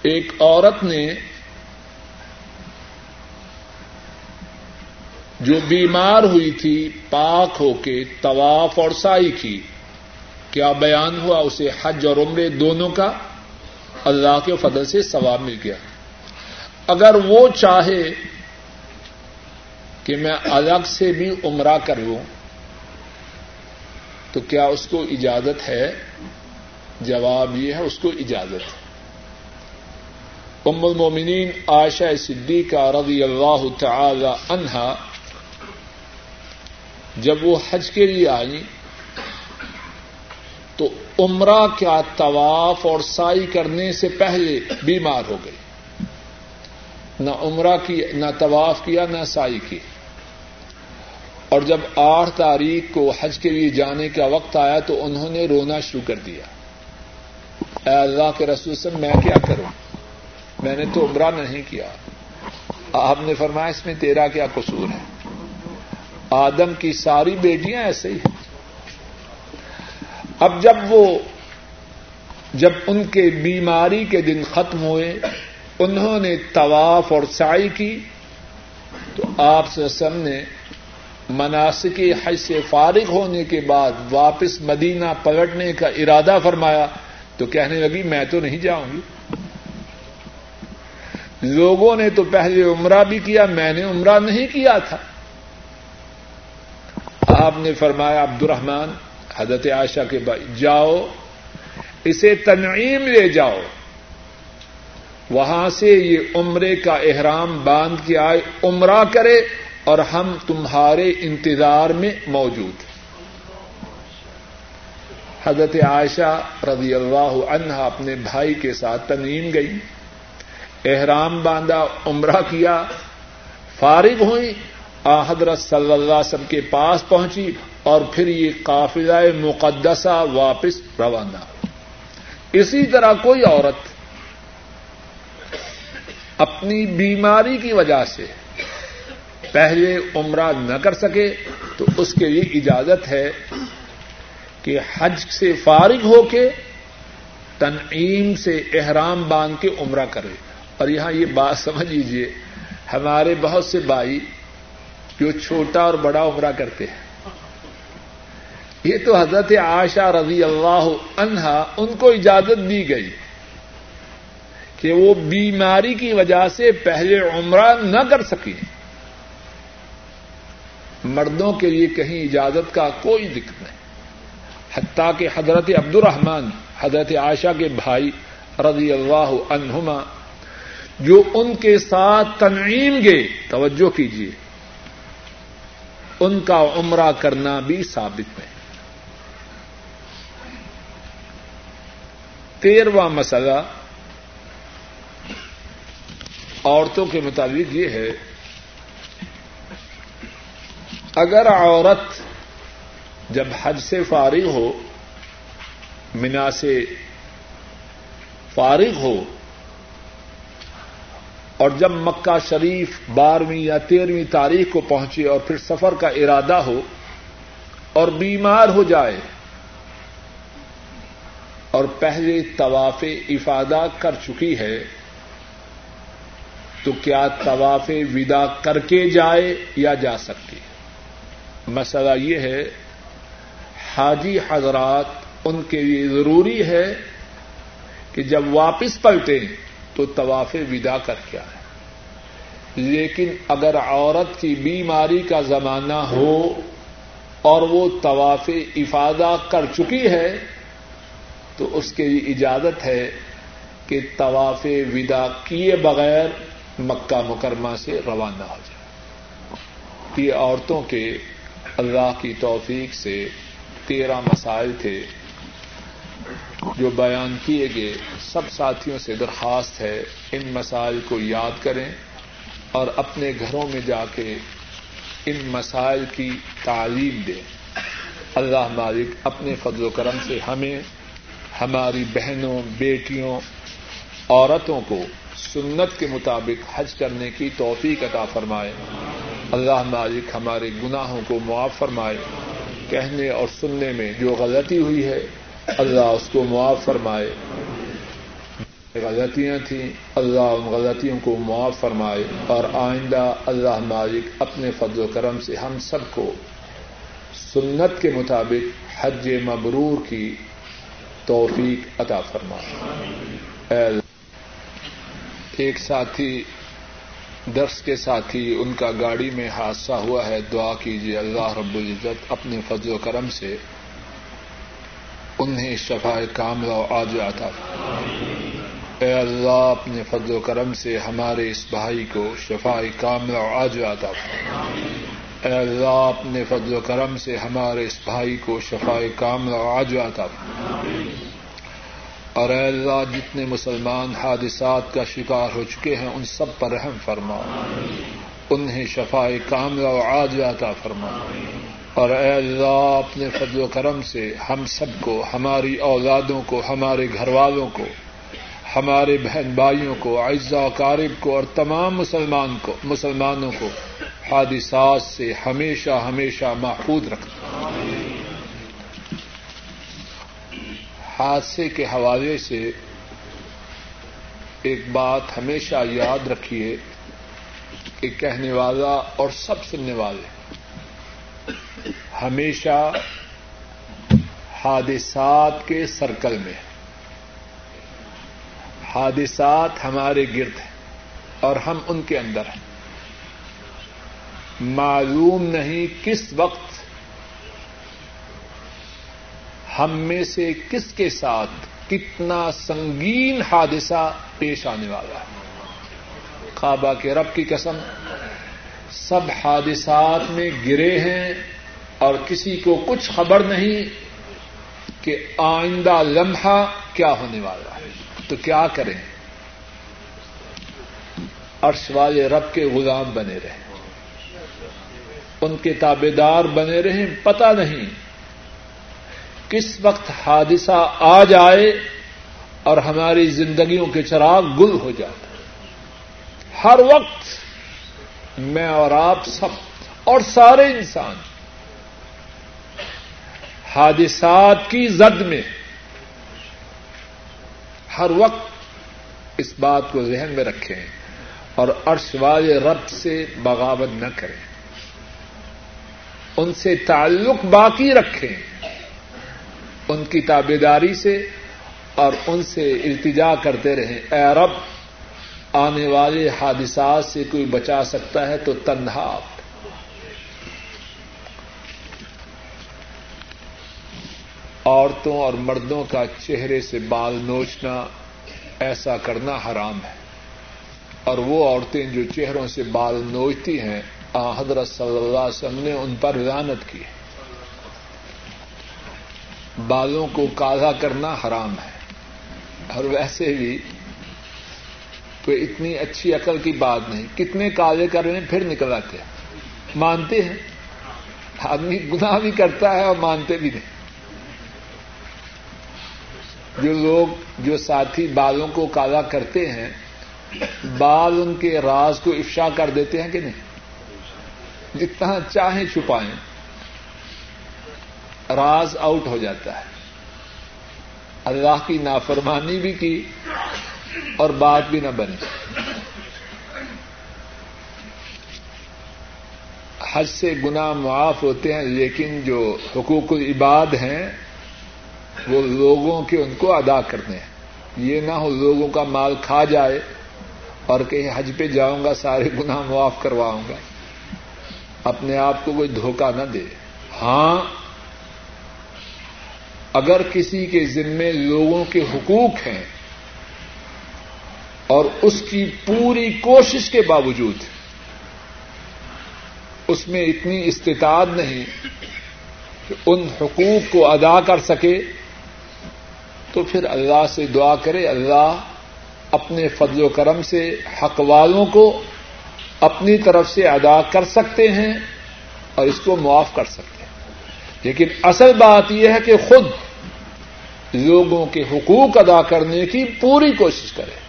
ایک عورت نے جو بیمار ہوئی تھی، پاک ہو کے طواف اور سائی کی۔ کیا بیان ہوا اسے حج اور عمرے دونوں کا؟ اللہ کے فضل سے ثواب مل گیا۔ اگر وہ چاہے کہ میں الگ سے بھی عمرہ کر لوں تو کیا اس کو اجازت ہے؟ جواب یہ ہے، اس کو اجازت۔ ہے ام المومنین عائشہ صدیقہ رضی اللہ تعالی عنہا جب وہ حج کے لیے آئی تو عمرہ کیا طواف اور سائی کرنے سے پہلے بیمار ہو گئی۔ نہ عمرہ کی، نہ طواف کیا، نہ سائی کی۔ اور جب آٹھ تاریخ کو حج کے لیے جانے کا وقت آیا تو انہوں نے رونا شروع کر دیا۔ اے اللہ کے رسول سے میں کیا کروں؟ میں نے تو عمرہ نہیں کیا۔ آپ نے فرمایا اس میں تیرا کیا قصور ہے؟ آدم کی ساری بیٹیاں ایسے ہی ہیں۔ اب جب وہ جب ان کے بیماری کے دن ختم ہوئے، انہوں نے طواف اور سائی کی، تو آپ سے نے مناسک حج سے فارغ ہونے کے بعد واپس مدینہ پلٹنے کا ارادہ فرمایا۔ تو کہنے لگی، میں تو نہیں جاؤں گی۔ لوگوں نے تو پہلے عمرہ بھی کیا، میں نے عمرہ نہیں کیا تھا۔ آپ نے فرمایا عبد الرحمان حضرت عائشہ کے بھائی، جاؤ، اسے تنعیم لے جاؤ۔ وہاں سے یہ عمرے کا احرام باندھ کے آئے، عمرہ کرے اور ہم تمہارے انتظار میں موجود حضرت عائشہ رضی اللہ عنہا اپنے بھائی کے ساتھ تنیم گئی، احرام باندھا، عمرہ کیا، فارغ ہوئی حضرت صلی اللہ علیہ وسلم کے پاس پہنچی اور پھر یہ قافلہ مقدسہ واپس روانہ۔ اسی طرح کوئی عورت اپنی بیماری کی وجہ سے پہلے عمرہ نہ کر سکے تو اس کے لیے اجازت ہے کہ حج سے فارغ ہو کے تنعیم سے احرام باندھ کے عمرہ کرے۔ اور یہاں یہ بات سمجھ لیجیے ہمارے بہت سے بھائی جو چھوٹا اور بڑا عمرہ کرتے ہیں۔ یہ تو حضرت عائشہ رضی اللہ عنہا ان کو اجازت دی گئی کہ وہ بیماری کی وجہ سے پہلے عمرہ نہ کر سکیں۔ مردوں کے لیے کہیں اجازت کا کوئی دقت نہیں۔ حتیٰ کہ حضرت عبد الرحمان حضرت عائشہ کے بھائی رضی اللہ عنہما جو ان کے ساتھ تنعیم گئے، توجہ کیجیے ان کا عمرہ کرنا بھی ثابت ہے۔ تیرواں مسئلہ عورتوں کے مطابق یہ ہے، اگر عورت جب حج سے فارغ ہو منا سے فارغ ہو اور جب مکہ شریف بارہویں یا تیرہویں تاریخ کو پہنچے اور پھر سفر کا ارادہ ہو اور بیمار ہو جائے اور پہلے طواف افادہ کر چکی ہے، تو کیا طواف ودا کر کے جائے یا جا سکتی؟ مسئلہ یہ ہے، حاجی حضرات ان کے لیے ضروری ہے کہ جب واپس پلٹیں تو طواف ودا کر کے آئے۔ لیکن اگر عورت کی بیماری کا زمانہ ہو اور وہ طواف افادہ کر چکی ہے، تو اس کے لیے اجازت ہے کہ طواف ودا کیے بغیر مکہ مکرمہ سے روانہ ہو جائے۔ یہ عورتوں کے اللہ کی توفیق سے تیرہ مسائل تھے۔ ہاں۔ جو بیان کیے گئے، سب ساتھیوں سے درخواست ہے، ان مسائل کو یاد کریں اور اپنے گھروں میں جا کے ان مسائل کی تعلیم دیں۔ اللہ مالک اپنے فضل و کرم سے ہمیں، ہماری بہنوں، بیٹیوں، عورتوں کو سنت کے مطابق حج کرنے کی توفیق عطا فرمائے۔ اللہ مالک ہمارے گناہوں کو معاف فرمائے۔ کہنے اور سننے میں جو غلطی ہوئی ہے اللہ اس کو معاف فرمائے۔ غلطیاں تھیں، اللہ ان غلطیوں کو معاف فرمائے۔ اور آئندہ اللہ مالک اپنے فضل و کرم سے ہم سب کو سنت کے مطابق حج مبرور کی توفیق عطا فرمائے۔ ایک ساتھی، درس کے ساتھ ہی ان کا گاڑی میں حادثہ ہوا ہے، دعا کیجیے اللہ رب العزت اپنے فضل و کرم سے انہیں شفا کام لو آج آتا اے اللہ، اپنے فضل و کرم سے ہمارے اس بھائی کو شفا کام لو آج آتا اے اللہ، اپنے فضل و کرم سے ہمارے اس بھائی کو شفا کام لو آج آتا اور اے اللہ، جتنے مسلمان حادثات کا شکار ہو چکے ہیں، ان سب پر رحم فرما انہیں شفا کام و آج عطا فرما اور اے اللہ اپنے فضل و کرم سے ہم سب کو، ہماری اولادوں کو، ہمارے گھر والوں کو، ہمارے بہن بھائیوں کو اعزا کارب کو اور تمام مسلمان کو، مسلمانوں کو حادثات سے ہمیشہ ہمیشہ محفوظ رکھنا۔ حادثے کے حوالے سے ایک بات ہمیشہ یاد رکھیے کہ کہنے والا اور سب سننے والے ہمیشہ حادثات کے سرکل میں حادثات ہمارے گرد ہیں اور ہم ان کے اندر ہیں۔ معلوم نہیں کس وقت ہم میں سے کس کے ساتھ کتنا سنگین حادثہ پیش آنے والا ہے۔ کعبہ کے رب کی قسم، سب حادثات میں گرے ہیں۔ اور کسی کو کچھ خبر نہیں کہ آئندہ لمحہ کیا ہونے والا ہے۔ تو کیا کریں؟ عرش والے رب کے غلام بنے رہے ان کے تابے دار بنے رہے پتہ نہیں کس وقت حادثہ آ جائے اور ہماری زندگیوں کے چراغ گل ہو جاتا ہر وقت میں اور آپ سب اور سارے انسان حادثات کی زد میں ہر وقت اس بات کو ذہن میں رکھیں اور عرش والے رب سے بغاوت نہ کریں۔ ان سے تعلق باقی رکھیں ان کی تابے داری سے اور ان سے التجا کرتے رہیں۔ اے رب، آنے والے حادثات سے کوئی بچا سکتا ہے تو تنہا۔ عورتوں اور مردوں کا چہرے سے بال نوچنا ایسا کرنا حرام ہے۔ اور وہ عورتیں جو چہروں سے بال نوچتی ہیں، آ، حضرت صلی اللہ علیہ وسلم نے ان پر رانت کی۔ بالوں کو کالا کرنا حرام ہے۔ اور ویسے بھی تو اتنی اچھی عقل کی بات نہیں۔ کتنے کالے کر رہے ہیں، پھر نکل آتے ہیں۔ مانتے ہیں۔ آدمی گناہ بھی کرتا ہے اور مانتے بھی نہیں۔ جو لوگ جو ساتھی بالوں کو کالا کرتے ہیں، بال ان کے راز کو افشا کر دیتے ہیں کہ نہیں؟ جتنا چاہیں چھپائیں، راز آؤٹ ہو جاتا ہے۔ اللہ کی نافرمانی بھی کی اور بات بھی نہ بنی حج سے گنا معاف ہوتے ہیں، لیکن جو حقوق العباد ہیں وہ لوگوں کے ان کو ادا کرنے ہیں۔ یہ نہ ہو لوگوں کا مال کھا جائے اور کہیں حج پہ جاؤں گا، سارے گناہ معاف کرواؤں گا۔ اپنے آپ کو کوئی دھوکہ نہ دے۔ ہاں اگر کسی کے ذمے لوگوں کے حقوق ہیں اور اس کی پوری کوشش کے باوجود اس میں اتنی استطاعت نہیں کہ ان حقوق کو ادا کر سکے تو پھر اللہ سے دعا کرے، اللہ اپنے فضل و کرم سے حق والوں کو اپنی طرف سے ادا کر سکتے ہیں اور اس کو معاف کر سکتے ہیں۔ لیکن اصل بات یہ ہے کہ خود لوگوں کے حقوق ادا کرنے کی پوری کوشش کرے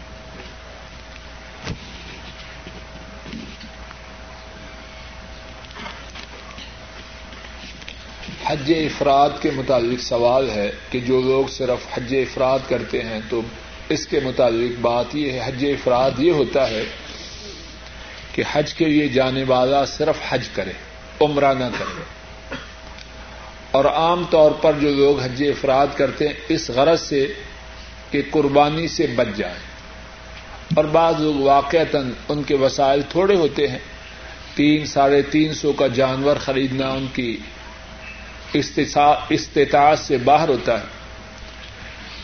حج افراد کے متعلق سوال ہے کہ جو لوگ صرف حج افراد کرتے ہیں تو اس کے متعلق بات یہ ہے، حج افراد یہ ہوتا ہے کہ حج کے لیے جانے والا صرف حج کرے، عمرہ نہ کرے۔ اور عام طور پر جو لوگ حج افراد کرتے ہیں، اس غرض سے کہ قربانی سے بچ جائیں۔ اور بعض لوگ واقعتا ان کے وسائل تھوڑے ہوتے ہیں، تین، ساڑھے تین سو کا جانور خریدنا ان کی استطاعت سے باہر ہوتا ہے۔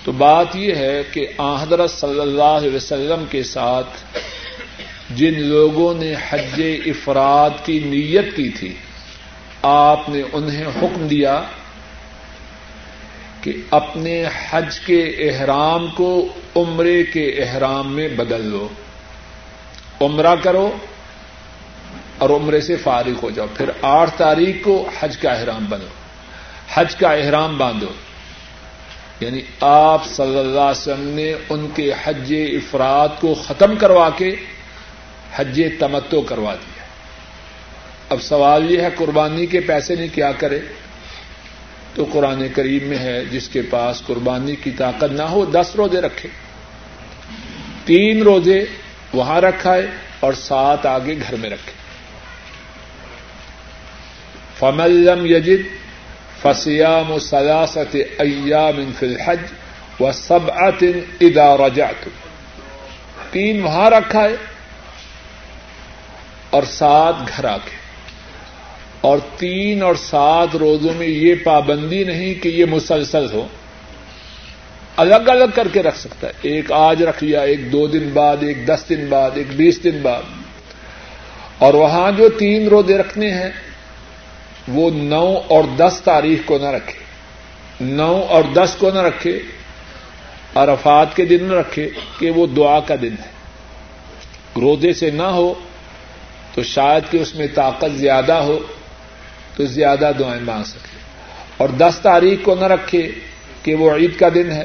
تو بات یہ ہے کہ حضرت صلی اللہ علیہ وسلم کے ساتھ جن لوگوں نے حج افراد کی نیت کی تھی، آپ نے انہیں حکم دیا کہ اپنے حج کے احرام کو عمرے کے احرام میں بدل لو عمرہ کرو اور عمرے سے فارغ ہو جاؤ۔ پھر آٹھ تاریخ کو حج کا احرام بنو حج کا احرام باندھو۔ یعنی آپ صلی اللہ علیہ وسلم نے ان کے حج افراد کو ختم کروا کے حج تمتو کروا دیا۔ اب سوال یہ ہے، قربانی کے پیسے نے کیا کرے؟ تو قرآن کریم میں ہے، جس کے پاس قربانی کی طاقت نہ ہو، دس روزے رکھے۔ تین روزے وہاں رکھائے اور سات آگے گھر میں رکھے۔ فملم یجد فسیام و سلاست ایام فی الحج و سب اتن ادا تین وہاں رکھا ہے اور سات گھر آ کے اور تین اور سات روزوں میں یہ پابندی نہیں کہ یہ مسلسل ہو. الگ الگ کر کے رکھ سکتا ہے. ایک آج رکھ لیا، ایک دو دن بعد، ایک دس دن بعد، ایک بیس دن بعد. اور وہاں جو تین روزے رکھنے ہیں وہ نو اور دس تاریخ کو نہ رکھے نو اور دس کو نہ رکھے عرفات کے دن نہ رکھے کہ وہ دعا کا دن ہے روزے سے نہ ہو تو شاید کہ اس میں طاقت زیادہ ہو تو زیادہ دعائیں مانگ سکے اور دس تاریخ کو نہ رکھے کہ وہ عید کا دن ہے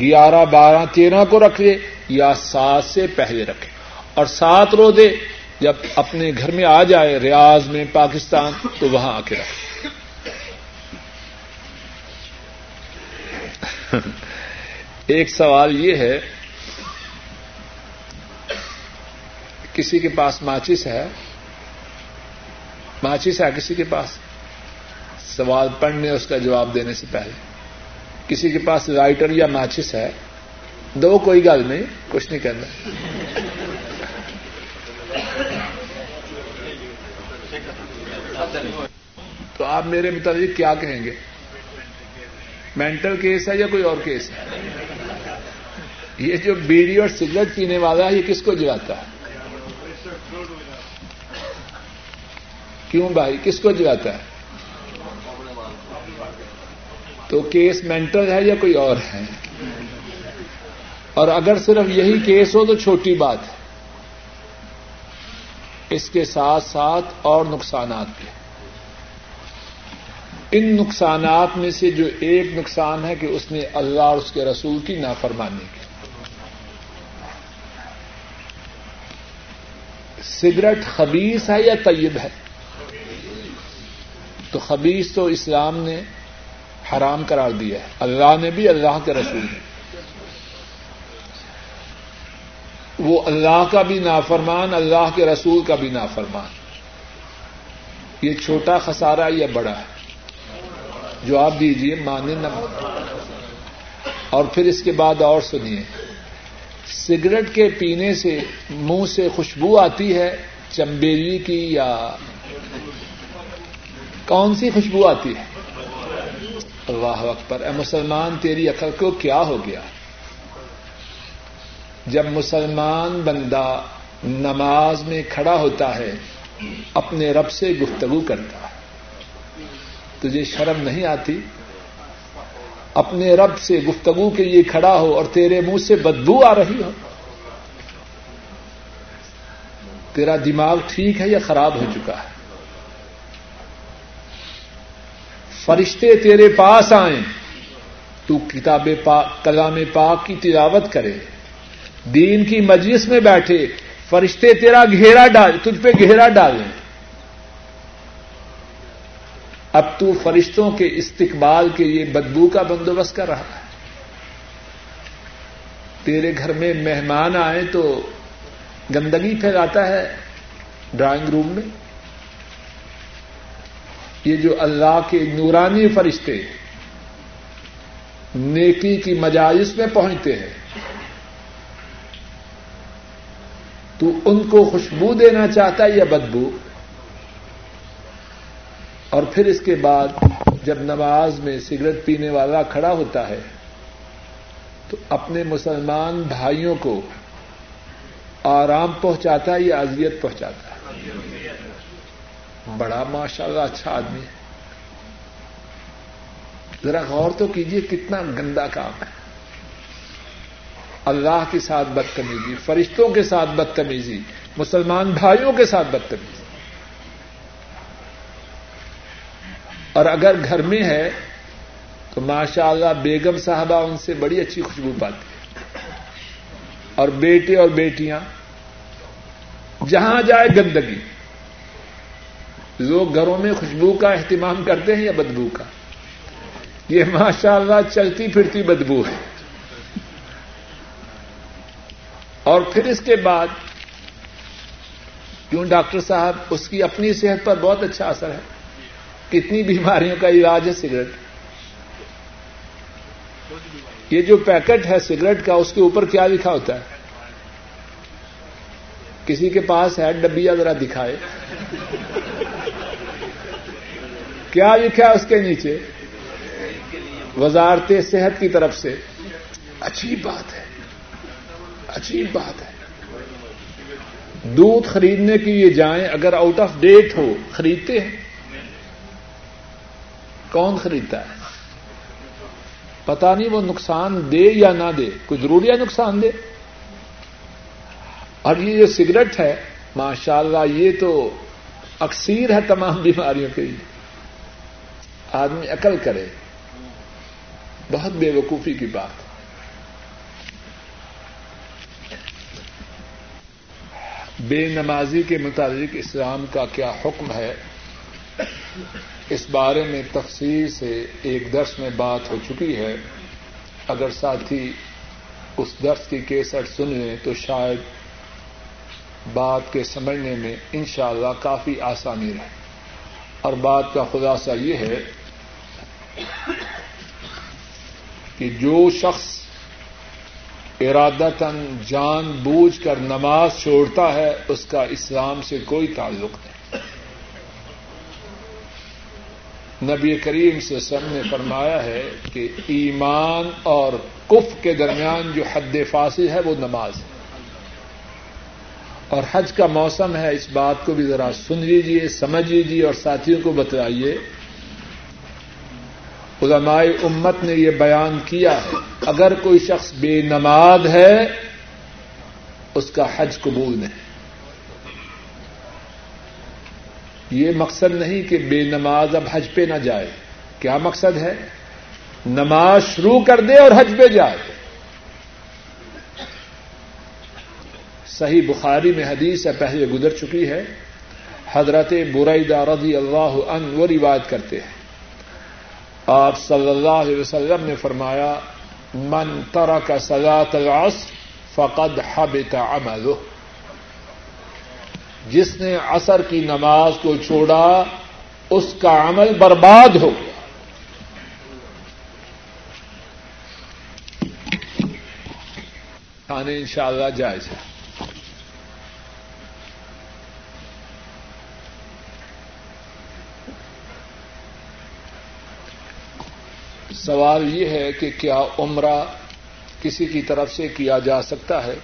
گیارہ بارہ تیرہ کو رکھے یا سات سے پہلے رکھے اور سات روزے جب اپنے گھر میں آ جائے ریاض میں پاکستان، تو وہاں آ کے رکھے ایک سوال یہ ہے، کسی کے پاس ماچس ہے؟ ماچس ہے کسی کے پاس؟ سوال پڑھنے، اس کا جواب دینے سے پہلے۔ کسی کے پاس لائٹر یا ماچس ہے؟ دو، کوئی گل نہیں، کچھ نہیں کرنا۔ تو آپ میرے متعلق کیا کہیں گے؟ مینٹل کیس ہے یا کوئی اور کیس ہے؟ یہ جو بیڑی اور سگریٹ پینے والا ہے، یہ کس کو جلاتا ہے؟ کیوں بھائی؟ کس کو جلاتا ہے؟ تو کیس مینٹل ہے یا کوئی اور ہے؟ اور اگر صرف یہی کیس ہو تو چھوٹی بات ہے۔ اس کے ساتھ ساتھ اور نقصانات بھی ان نقصانات میں سے جو ایک نقصان ہے کہ اس نے اللہ اور اس کے رسول کی نافرمانی کی۔ سگریٹ خبیص ہے یا طیب ہے؟ تو خبیص تو اسلام نے حرام قرار دیا ہے۔ اللہ نے بھی اللہ کے رسول نے وہ اللہ کا بھی نافرمان، اللہ کے رسول کا بھی نافرمان۔ یہ چھوٹا خسارہ یا بڑا ہے؟ جواب دیجیے مانے نہ اور پھر اس کے بعد اور سنیے۔ سگریٹ کے پینے سے منہ سے خوشبو آتی ہے چمبیلی کی یا کون سی خوشبو آتی ہے؟ اللہ اکبر، اے مسلمان، تیری عقل کو کیا ہو گیا؟ جب مسلمان بندہ نماز میں کھڑا ہوتا ہے، اپنے رب سے گفتگو کرتا ہے۔ تجھے شرم نہیں آتی؟ اپنے رب سے گفتگو کے لیے کھڑا ہو اور تیرے منہ سے بدبو آ رہی ہو۔ تیرا دماغ ٹھیک ہے یا خراب ہو چکا ہے؟ فرشتے تیرے پاس آئیں، تو کتاب پاک، کلام پاک کی تلاوت کرے۔ دین کی مجلس میں بیٹھے، فرشتے تیرا گھیرا ڈال، تجھ پہ گھیرا ڈالیں۔ اب تو فرشتوں کے استقبال کے لیے بدبو کا بندوبست کر رہا ہے۔ تیرے گھر میں مہمان آئے تو گندگی پھیلاتا ہے ڈرائنگ روم میں۔ یہ جو اللہ کے نورانی فرشتے نیکی کی مجالس میں پہنچتے ہیں۔ تو ان کو خوشبو دینا چاہتا ہے یا بدبو؟ اور پھر اس کے بعد جب نماز میں سگریٹ پینے والا کھڑا ہوتا ہے، تو اپنے مسلمان بھائیوں کو آرام پہنچاتا ہے یا اذیت پہنچاتا ہے؟ بڑا ماشاء اللہ اچھا آدمی ہے۔ ذرا غور تو کیجیے کتنا گندا کام ہے۔ اللہ کے ساتھ بدتمیزی، فرشتوں کے ساتھ بدتمیزی، مسلمان بھائیوں کے ساتھ بدتمیزی۔ اور اگر گھر میں ہے، تو ماشاء اللہ بیگم صاحبہ ان سے بڑی اچھی خوشبو پاتی ہے۔ اور بیٹے اور بیٹیاں، جہاں جائے گندگی۔ لوگ گھروں میں خوشبو کا اہتمام کرتے ہیں یا بدبو کا؟ یہ ماشاء اللہ چلتی پھرتی بدبو ہے۔ اور پھر اس کے بعد کیوں ڈاکٹر صاحب اس کی اپنی صحت پر بہت اچھا اثر ہے؟ کتنی بیماریوں کا علاج ہے سگریٹ؟ یہ جو پیکٹ ہے سگریٹ کا، اس کے اوپر کیا لکھا ہوتا ہے؟ کسی کے پاس ہے ڈبیا ذرا دکھائے۔ کیا لکھا ہے اس کے نیچے؟ وزارت صحت کی طرف سے۔ اچھی بات ہے۔ اچھی بات ہے۔ دودھ خریدنے کے لیے جائیں، اگر آؤٹ آف ڈیٹ ہو، خریدتے ہیں۔ کون خریدتا ہے؟ پتا نہیں وہ نقصان دے یا نہ دے، کوئی ضروری ہے نقصان دے؟ اور یہ جو سگریٹ ہے ماشاء اللہ یہ تو اکثیر ہے تمام بیماریوں کے لیے۔ آدمی عقل کرے۔ بہت بے وقوفی کی بات۔ بے نمازی کے متعلق اسلام کا کیا حکم ہے؟ اس بارے میں تفصیل سے ایک درس میں بات ہو چکی ہے۔ اگر ساتھی اس درس کی کیسٹ سن لیں تو شاید بات کے سمجھنے میں انشاءاللہ اللہ کافی آسانی رہے۔ اور بات کا خلاصہ یہ ہے کہ جو شخص ارادتاً جان بوجھ کر نماز چھوڑتا ہے، اس کا اسلام سے کوئی تعلق نہیں۔ نبی کریم سے سم نے فرمایا ہے کہ ایمان اور کف کے درمیان جو حد فاصل ہے، وہ نماز ہے۔ اور حج کا موسم ہے، اس بات کو بھی ذرا سن لیجیے سمجھ لیجیے اور ساتھیوں کو بتلائیے علماء امت نے یہ بیان کیا ہے اگر کوئی شخص بے نماز ہے، اس کا حج قبول نہیں۔ یہ مقصد نہیں کہ بے نماز اب حج پہ نہ جائے۔ کیا مقصد ہے؟ نماز شروع کر دے اور حج پہ جائے۔ صحیح بخاری میں حدیث ہے پہلے گزر چکی ہے۔ حضرت برعیدہ رضی اللہ عنہ وہ روایت کرتے ہیں۔ آپ صلی اللہ علیہ وسلم نے فرمایا، من ترک صلاة العصر فقد حبط عمله. جس نے عصر کی نماز کو چھوڑا، اس کا عمل برباد ہو کھانے ان شاء اللہ جائز ہے۔ سوال یہ ہے کہ کیا عمرہ کسی کی طرف سے کیا جا سکتا ہے؟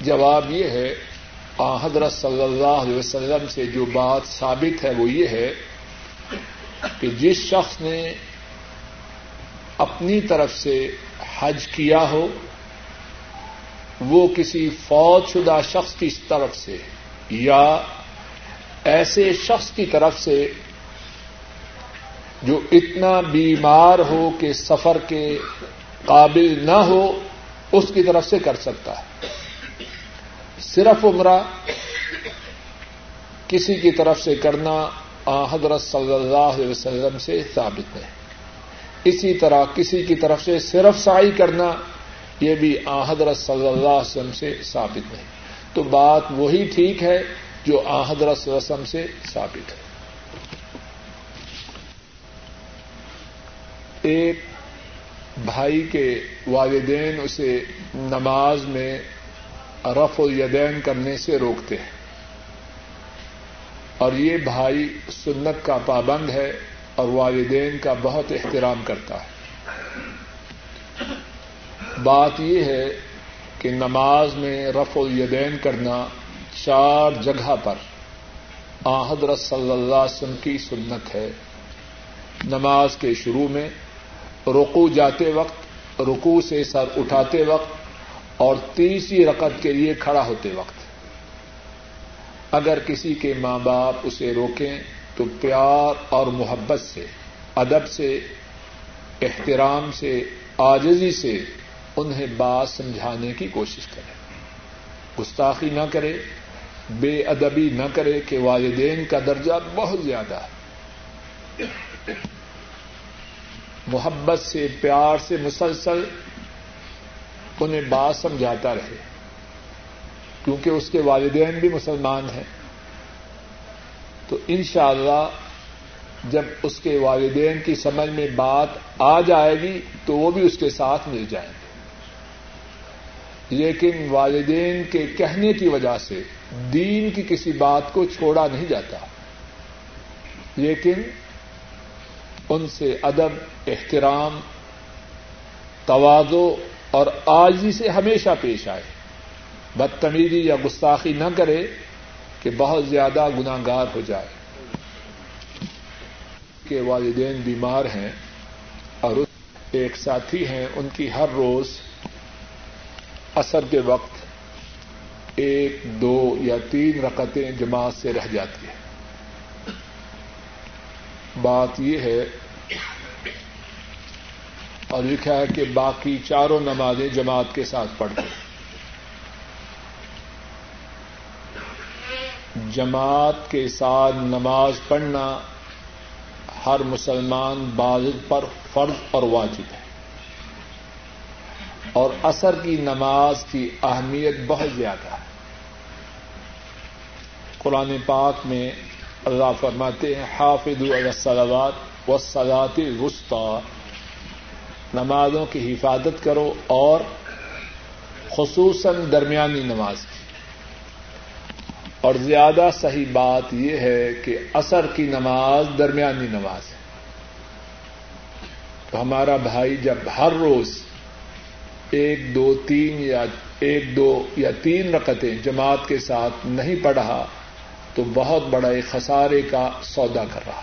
جواب یہ ہے حضرت صلی اللہ علیہ وسلم سے جو بات ثابت ہے وہ یہ ہے کہ جس شخص نے اپنی طرف سے حج کیا ہو، وہ کسی فوج شدہ شخص کی طرف سے یا ایسے شخص کی طرف سے جو اتنا بیمار ہو کہ سفر کے قابل نہ ہو، اس کی طرف سے کر سکتا ہے۔ صرف عمرہ کسی کی طرف سے کرنا حضرت صلی اللہ علیہ وسلم سے ثابت ہے۔ اسی طرح کسی کی طرف سے صرف سائی کرنا، یہ بھی حضرت صلی اللہ علیہ وسلم سے ثابت نہیں تو بات وہی ٹھیک ہے جو حضرت صلی اللہ علیہ وسلم سے ثابت ہے۔ ایک بھائی کے والدین اسے نماز میں رف الیدین کرنے سے روکتے ہیں۔ اور یہ بھائی سنت کا پابند ہے اور والدین کا بہت احترام کرتا ہے۔ بات یہ ہے کہ نماز میں رف الیدین کرنا چار جگہ پر حضرت صلی اللہ علیہ وسلم کی سنت ہے۔ نماز کے شروع میں رکو جاتے وقت رکو سے سر اٹھاتے وقت اور تیسری رقط کے لیے کھڑا ہوتے وقت۔ اگر کسی کے ماں باپ اسے روکیں تو پیار اور محبت سے، ادب سے، احترام سے آجزی سے انہیں بات سمجھانے کی کوشش کرے گستاخی نہ کرے، بے ادبی نہ کرے کہ والدین کا درجہ بہت زیادہ ہے۔ محبت سے، پیار سے مسلسل انہیں بات سمجھاتا رہے۔ کیونکہ اس کے والدین بھی مسلمان ہیں۔ تو انشاءاللہ جب اس کے والدین کی سمجھ میں بات آ جائے گی تو وہ بھی اس کے ساتھ مل جائیں گے۔ لیکن والدین کے کہنے کی وجہ سے دین کی کسی بات کو چھوڑا نہیں جاتا۔ لیکن ان سے ادب احترام توازو اور آجی سے ہمیشہ پیش آئے۔ بدتمیزی یا گستاخی نہ کرے کہ بہت زیادہ گناگار ہو جائے۔ کہ والدین بیمار ہیں اور ایک ساتھی ہیں، ان کی ہر روز اثر کے وقت ایک، دو یا تین رقطیں جماعت سے رہ جاتی ہیں بات یہ ہے اور لکھا ہے کہ باقی چاروں نمازیں جماعت کے ساتھ پڑھتے جماعت کے ساتھ نماز پڑھنا ہر مسلمان بالغ پر فرض اور واجب ہے۔ اور اثر کی نماز کی اہمیت بہت زیادہ ہے۔ قرآن پاک میں اللہ فرماتے ہیں حافظ الصلوات و سلاط وسطی نمازوں کی حفاظت کرو اور خصوصاً درمیانی نماز کی۔ اور زیادہ صحیح بات یہ ہے کہ اثر کی نماز درمیانی نماز ہے۔ تو ہمارا بھائی جب ہر روز ایک، دو، تین یا ایک، دو یا تین رقطیں جماعت کے ساتھ نہیں پڑھا تو بہت بڑا ایک خسارے کا سودا کر رہا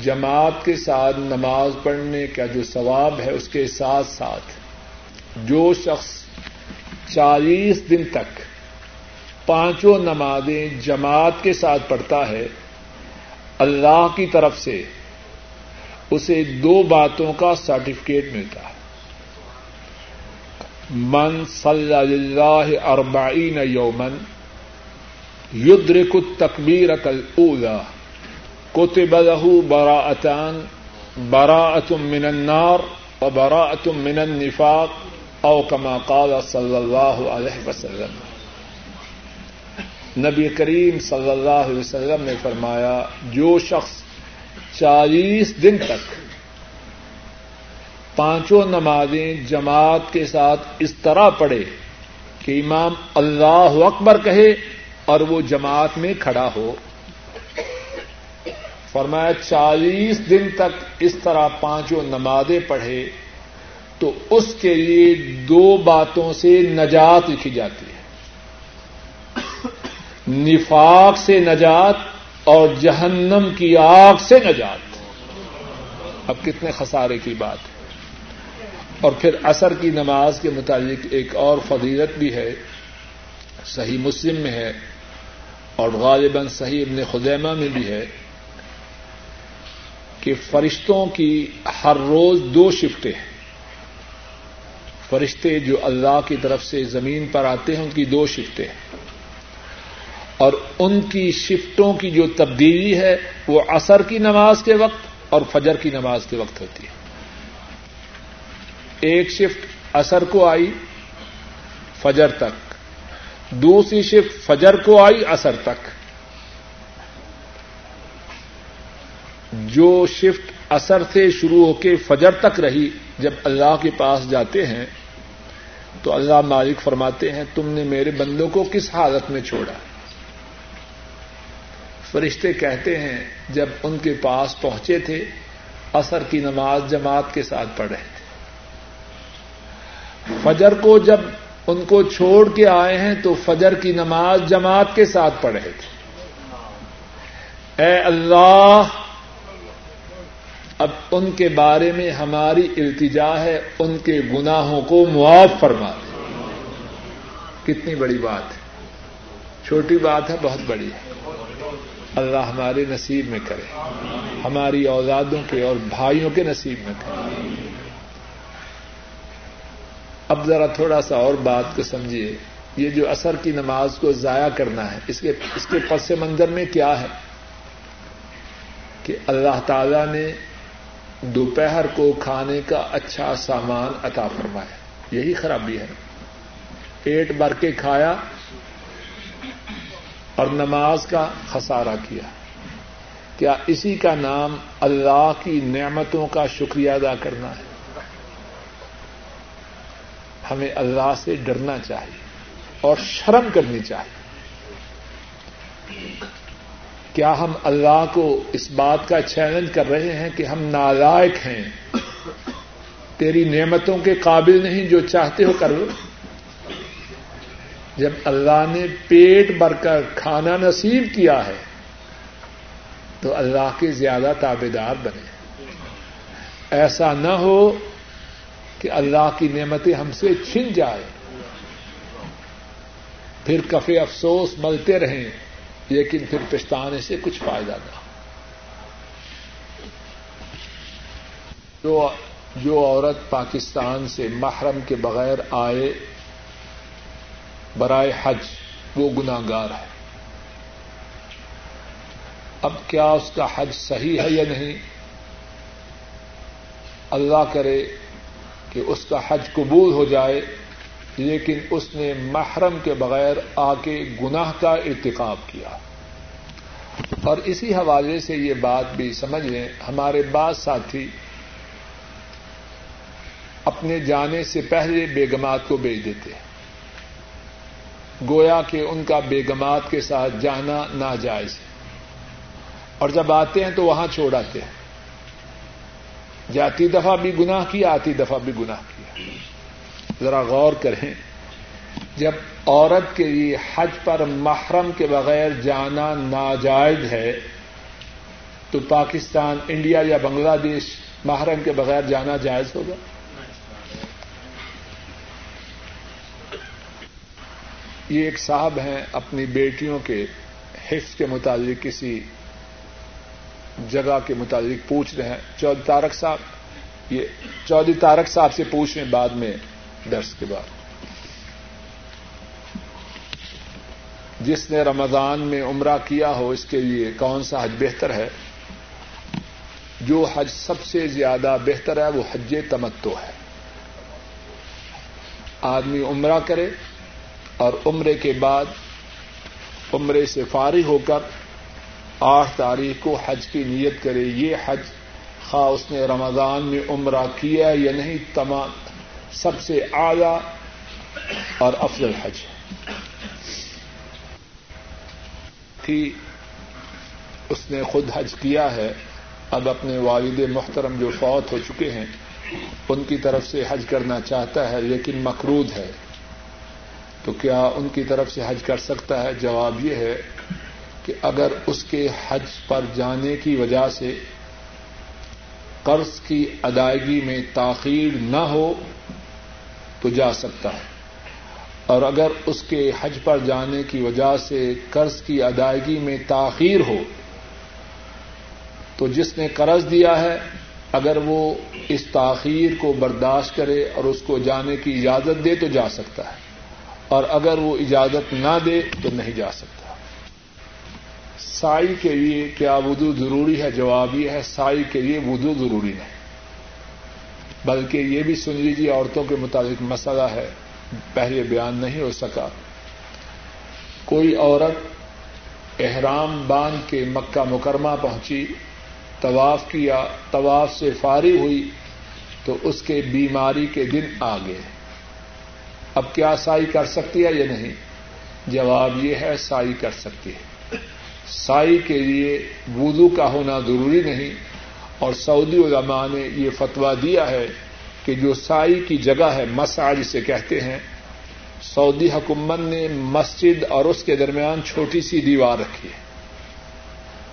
جماعت کے ساتھ نماز پڑھنے کا جو ثواب ہے، اس کے ساتھ ساتھ جو شخص چالیس دن تک پانچوں نمازیں جماعت کے ساتھ پڑھتا ہے، اللہ کی طرف سے اسے دو باتوں کا سرٹیفکیٹ ملتا ہے۔ من صلی اللہ اربعین یومن یدرک التکبیرت الاولا کتب له براءتان، براءت من النار و براءت من النفاق او کما قال صلی اللہ علیہ وسلم۔ نبی کریم صلی اللہ علیہ وسلم نے فرمایا، جو شخص چالیس دن تک پانچوں نمازیں جماعت کے ساتھ اس طرح پڑھے کہ امام اللہ اکبر کہے اور وہ جماعت میں کھڑا ہو۔ فرمایا، چالیس دن تک اس طرح پانچوں نمازیں پڑھے تو اس کے لیے دو باتوں سے نجات لکھی جاتی ہے۔ نفاق سے نجات اور جہنم کی آگ سے نجات۔ اب کتنے خسارے کی بات ہے۔ اور پھر اثر کی نماز کے متعلق ایک اور فضیلت بھی ہے۔ صحیح مسلم میں ہے۔ اور غالباً صحیح ابن خزیمہ میں بھی ہے کہ فرشتوں کی ہر روز دو شفٹیں ہیں۔ فرشتے جو اللہ کی طرف سے زمین پر آتے ہیں، ان کی دو شفٹیں ہیں۔ اور ان کی شفٹوں کی جو تبدیلی ہے، وہ عصر کی نماز کے وقت اور فجر کی نماز کے وقت ہوتی ہے۔ ایک شفٹ عصر کو آئی، فجر تک۔ دوسری شفٹ فجر کو آئی، عصر تک۔ جو شفٹ اثر سے شروع ہو کے فجر تک رہی، جب اللہ کے پاس جاتے ہیں، تو اللہ مالک فرماتے ہیں، تم نے میرے بندوں کو کس حالت میں چھوڑا؟ فرشتے کہتے ہیں، جب ان کے پاس پہنچے تھے اثر کی نماز جماعت کے ساتھ پڑھ رہے تھے۔ فجر کو جب ان کو چھوڑ کے آئے ہیں تو فجر کی نماز جماعت کے ساتھ پڑھ رہے تھے۔ اے اللہ، اب ان کے بارے میں ہماری التجا ہے، ان کے گناہوں کو معاف فرما دے۔ کتنی بڑی بات ہے۔ چھوٹی بات ہے، بہت بڑی ہے۔ اللہ ہمارے نصیب میں کرے۔ ہماری اوزادوں کے اور بھائیوں کے نصیب میں کرے۔ اب ذرا تھوڑا سا اور بات کو سمجھیے۔ یہ جو اثر کی نماز کو ضائع کرنا ہے، اس کے اس کے پس منظر میں کیا ہے؟ کہ اللہ تعالی نے دوپہر کو کھانے کا اچھا سامان عطا فرمایا۔ یہی خرابی ہے۔ پیٹ بھر کے کھایا اور نماز کا خسارہ کیا۔ کیا اسی کا نام اللہ کی نعمتوں کا شکریہ ادا کرنا ہے؟ ہمیں اللہ سے ڈرنا چاہیے اور شرم کرنی چاہیے۔ کیا ہم اللہ کو اس بات کا چیلنج کر رہے ہیں کہ ہم نالائق ہیں؟ تیری نعمتوں کے قابل نہیں جو چاہتے ہو کر لو۔ جب اللہ نے پیٹ بھر کر کھانا نصیب کیا ہے، تو اللہ کے زیادہ تابے دار بنے۔ ایسا نہ ہو کہ اللہ کی نعمتیں ہم سے چھن جائے پھر کفے افسوس ملتے رہیں، لیکن پھر پچھتانے سے کچھ فائدہ نہ جو جو عورت پاکستان سے محرم کے بغیر آئے برائے حج، وہ گناگار ہے۔ اب کیا اس کا حج صحیح ہے یا نہیں؟ اللہ کرے کہ اس کا حج قبول ہو جائے، لیکن اس نے محرم کے بغیر آ کے گناہ کا ارتقاب کیا۔ اور اسی حوالے سے یہ بات بھی سمجھ لیں، ہمارے بعض ساتھی اپنے جانے سے پہلے بیگمات کو بھیج دیتے ہیں۔ گویا کہ ان کا بیگمات کے ساتھ جانا ناجائز ہے۔ اور جب آتے ہیں تو وہاں چھوڑ آتے ہیں۔ جاتی دفعہ بھی گناہ کیا آتی دفعہ بھی گناہ کیا ذرا غور کریں، جب عورت کے لیے حج پر محرم کے بغیر جانا ناجائز ہے، تو پاکستان، انڈیا یا بنگلہ دیش محرم کے بغیر جانا جائز ہوگا؟ یہ ایک صاحب ہیں اپنی بیٹیوں کے حفظ کے متعلق، کسی جگہ کے متعلق پوچھ رہے ہیں۔ چودھری تارک صاحب، یہ چودھری تارک صاحب سے پوچھ رہے ہیں بعد میں درس کے بعد۔ جس نے رمضان میں عمرہ کیا ہو، اس کے لیے کون سا حج بہتر ہے؟ جو حج سب سے زیادہ بہتر ہے، وہ حج تمتو ہے۔ آدمی عمرہ کرے اور عمرے کے بعد عمرے سے فارغ ہو کر آٹھ تاریخ کو حج کی نیت کرے، یہ حج خواہ اس نے رمضان میں عمرہ کیا یا نہیں، تمام سب سے اعلی اور افضل حج تھی، اس نے خود حج کیا ہے۔ اب اپنے والد محترم جو فوت ہو چکے ہیں، ان کی طرف سے حج کرنا چاہتا ہے، لیکن مقروض ہے۔ تو کیا ان کی طرف سے حج کر سکتا ہے؟ جواب یہ ہے کہ اگر اس کے حج پر جانے کی وجہ سے قرض کی ادائیگی میں تاخیر نہ ہو تو جا سکتا ہے۔ اور اگر اس کے حج پر جانے کی وجہ سے قرض کی ادائیگی میں تاخیر ہو تو جس نے قرض دیا ہے، اگر وہ اس تاخیر کو برداشت کرے اور اس کو جانے کی اجازت دے تو جا سکتا ہے، اور اگر وہ اجازت نہ دے تو نہیں جا سکتا۔ سائی کے لیے کیا وضو ضروری ہے؟ جواب یہ ہے سائی کے لیے وضو ضروری نہیں بلکہ یہ بھی سن لیجیے عورتوں کے مطابق مسئلہ ہے۔ پہلے بیان نہیں ہو سکا۔ کوئی عورت احرام باندھ کے مکہ مکرمہ پہنچی، طواف کیا، طواف سے فارغ ہوئی تو اس کے بیماری کے دن آ گئے۔ اب کیا سائی کر سکتی ہے یا نہیں؟ جواب یہ ہے سائی کر سکتی ہے۔ سائی کے لیے وضو کا ہونا ضروری نہیں اور سعودی علماء نے یہ فتوا دیا ہے کہ جو سائی کی جگہ ہے مسا جسے کہتے ہیں، سعودی حکومت نے مسجد اور اس کے درمیان چھوٹی سی دیوار رکھی ہے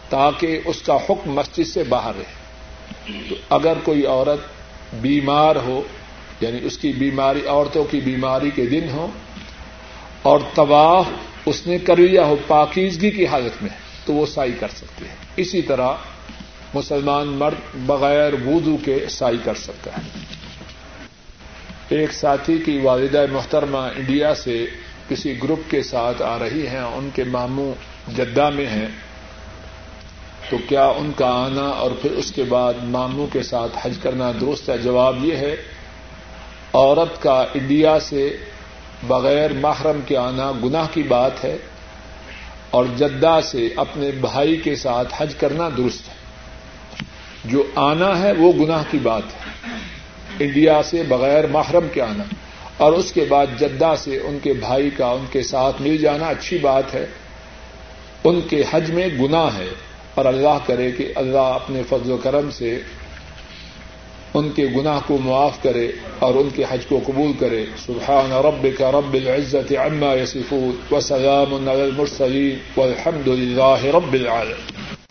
تاکہ اس کا حکم مسجد سے باہر رہے۔ تو اگر کوئی عورت بیمار ہو یعنی اس کی بیماری، عورتوں کی بیماری کے دن ہو اور طواف اس نے کر لیا ہو پاکیزگی کی حالت میں تو وہ سائی کر سکتے ہیں۔ اسی طرح مسلمان مرد بغیر وضو کے سائی کر سکتا ہے۔ ایک ساتھی کی والدہ محترمہ انڈیا سے کسی گروپ کے ساتھ آ رہی ہیں، ان کے ماموں جدہ میں ہیں۔ تو کیا ان کا آنا اور پھر اس کے بعد ماموں کے ساتھ حج کرنا درست ہے؟ جواب یہ ہے، عورت کا انڈیا سے بغیر محرم کے آنا گناہ کی بات ہے۔ اور جدہ سے اپنے بھائی کے ساتھ حج کرنا درست ہے۔ جو آنا ہے وہ گناہ کی بات ہے۔ انڈیا سے بغیر محرم کے آنا۔ اور اس کے بعد جدہ سے ان کے بھائی کا ان کے ساتھ مل جانا اچھی بات ہے۔ ان کے حج میں گناہ ہے۔ اور اللہ کرے کہ اللہ اپنے فضل و کرم سے ان کے گناہ کو معاف کرے اور ان کے حج کو قبول کرے۔ سبحان رب رب العزت عما يصفون وسلام على المرسلين والحمد لله رب العالمين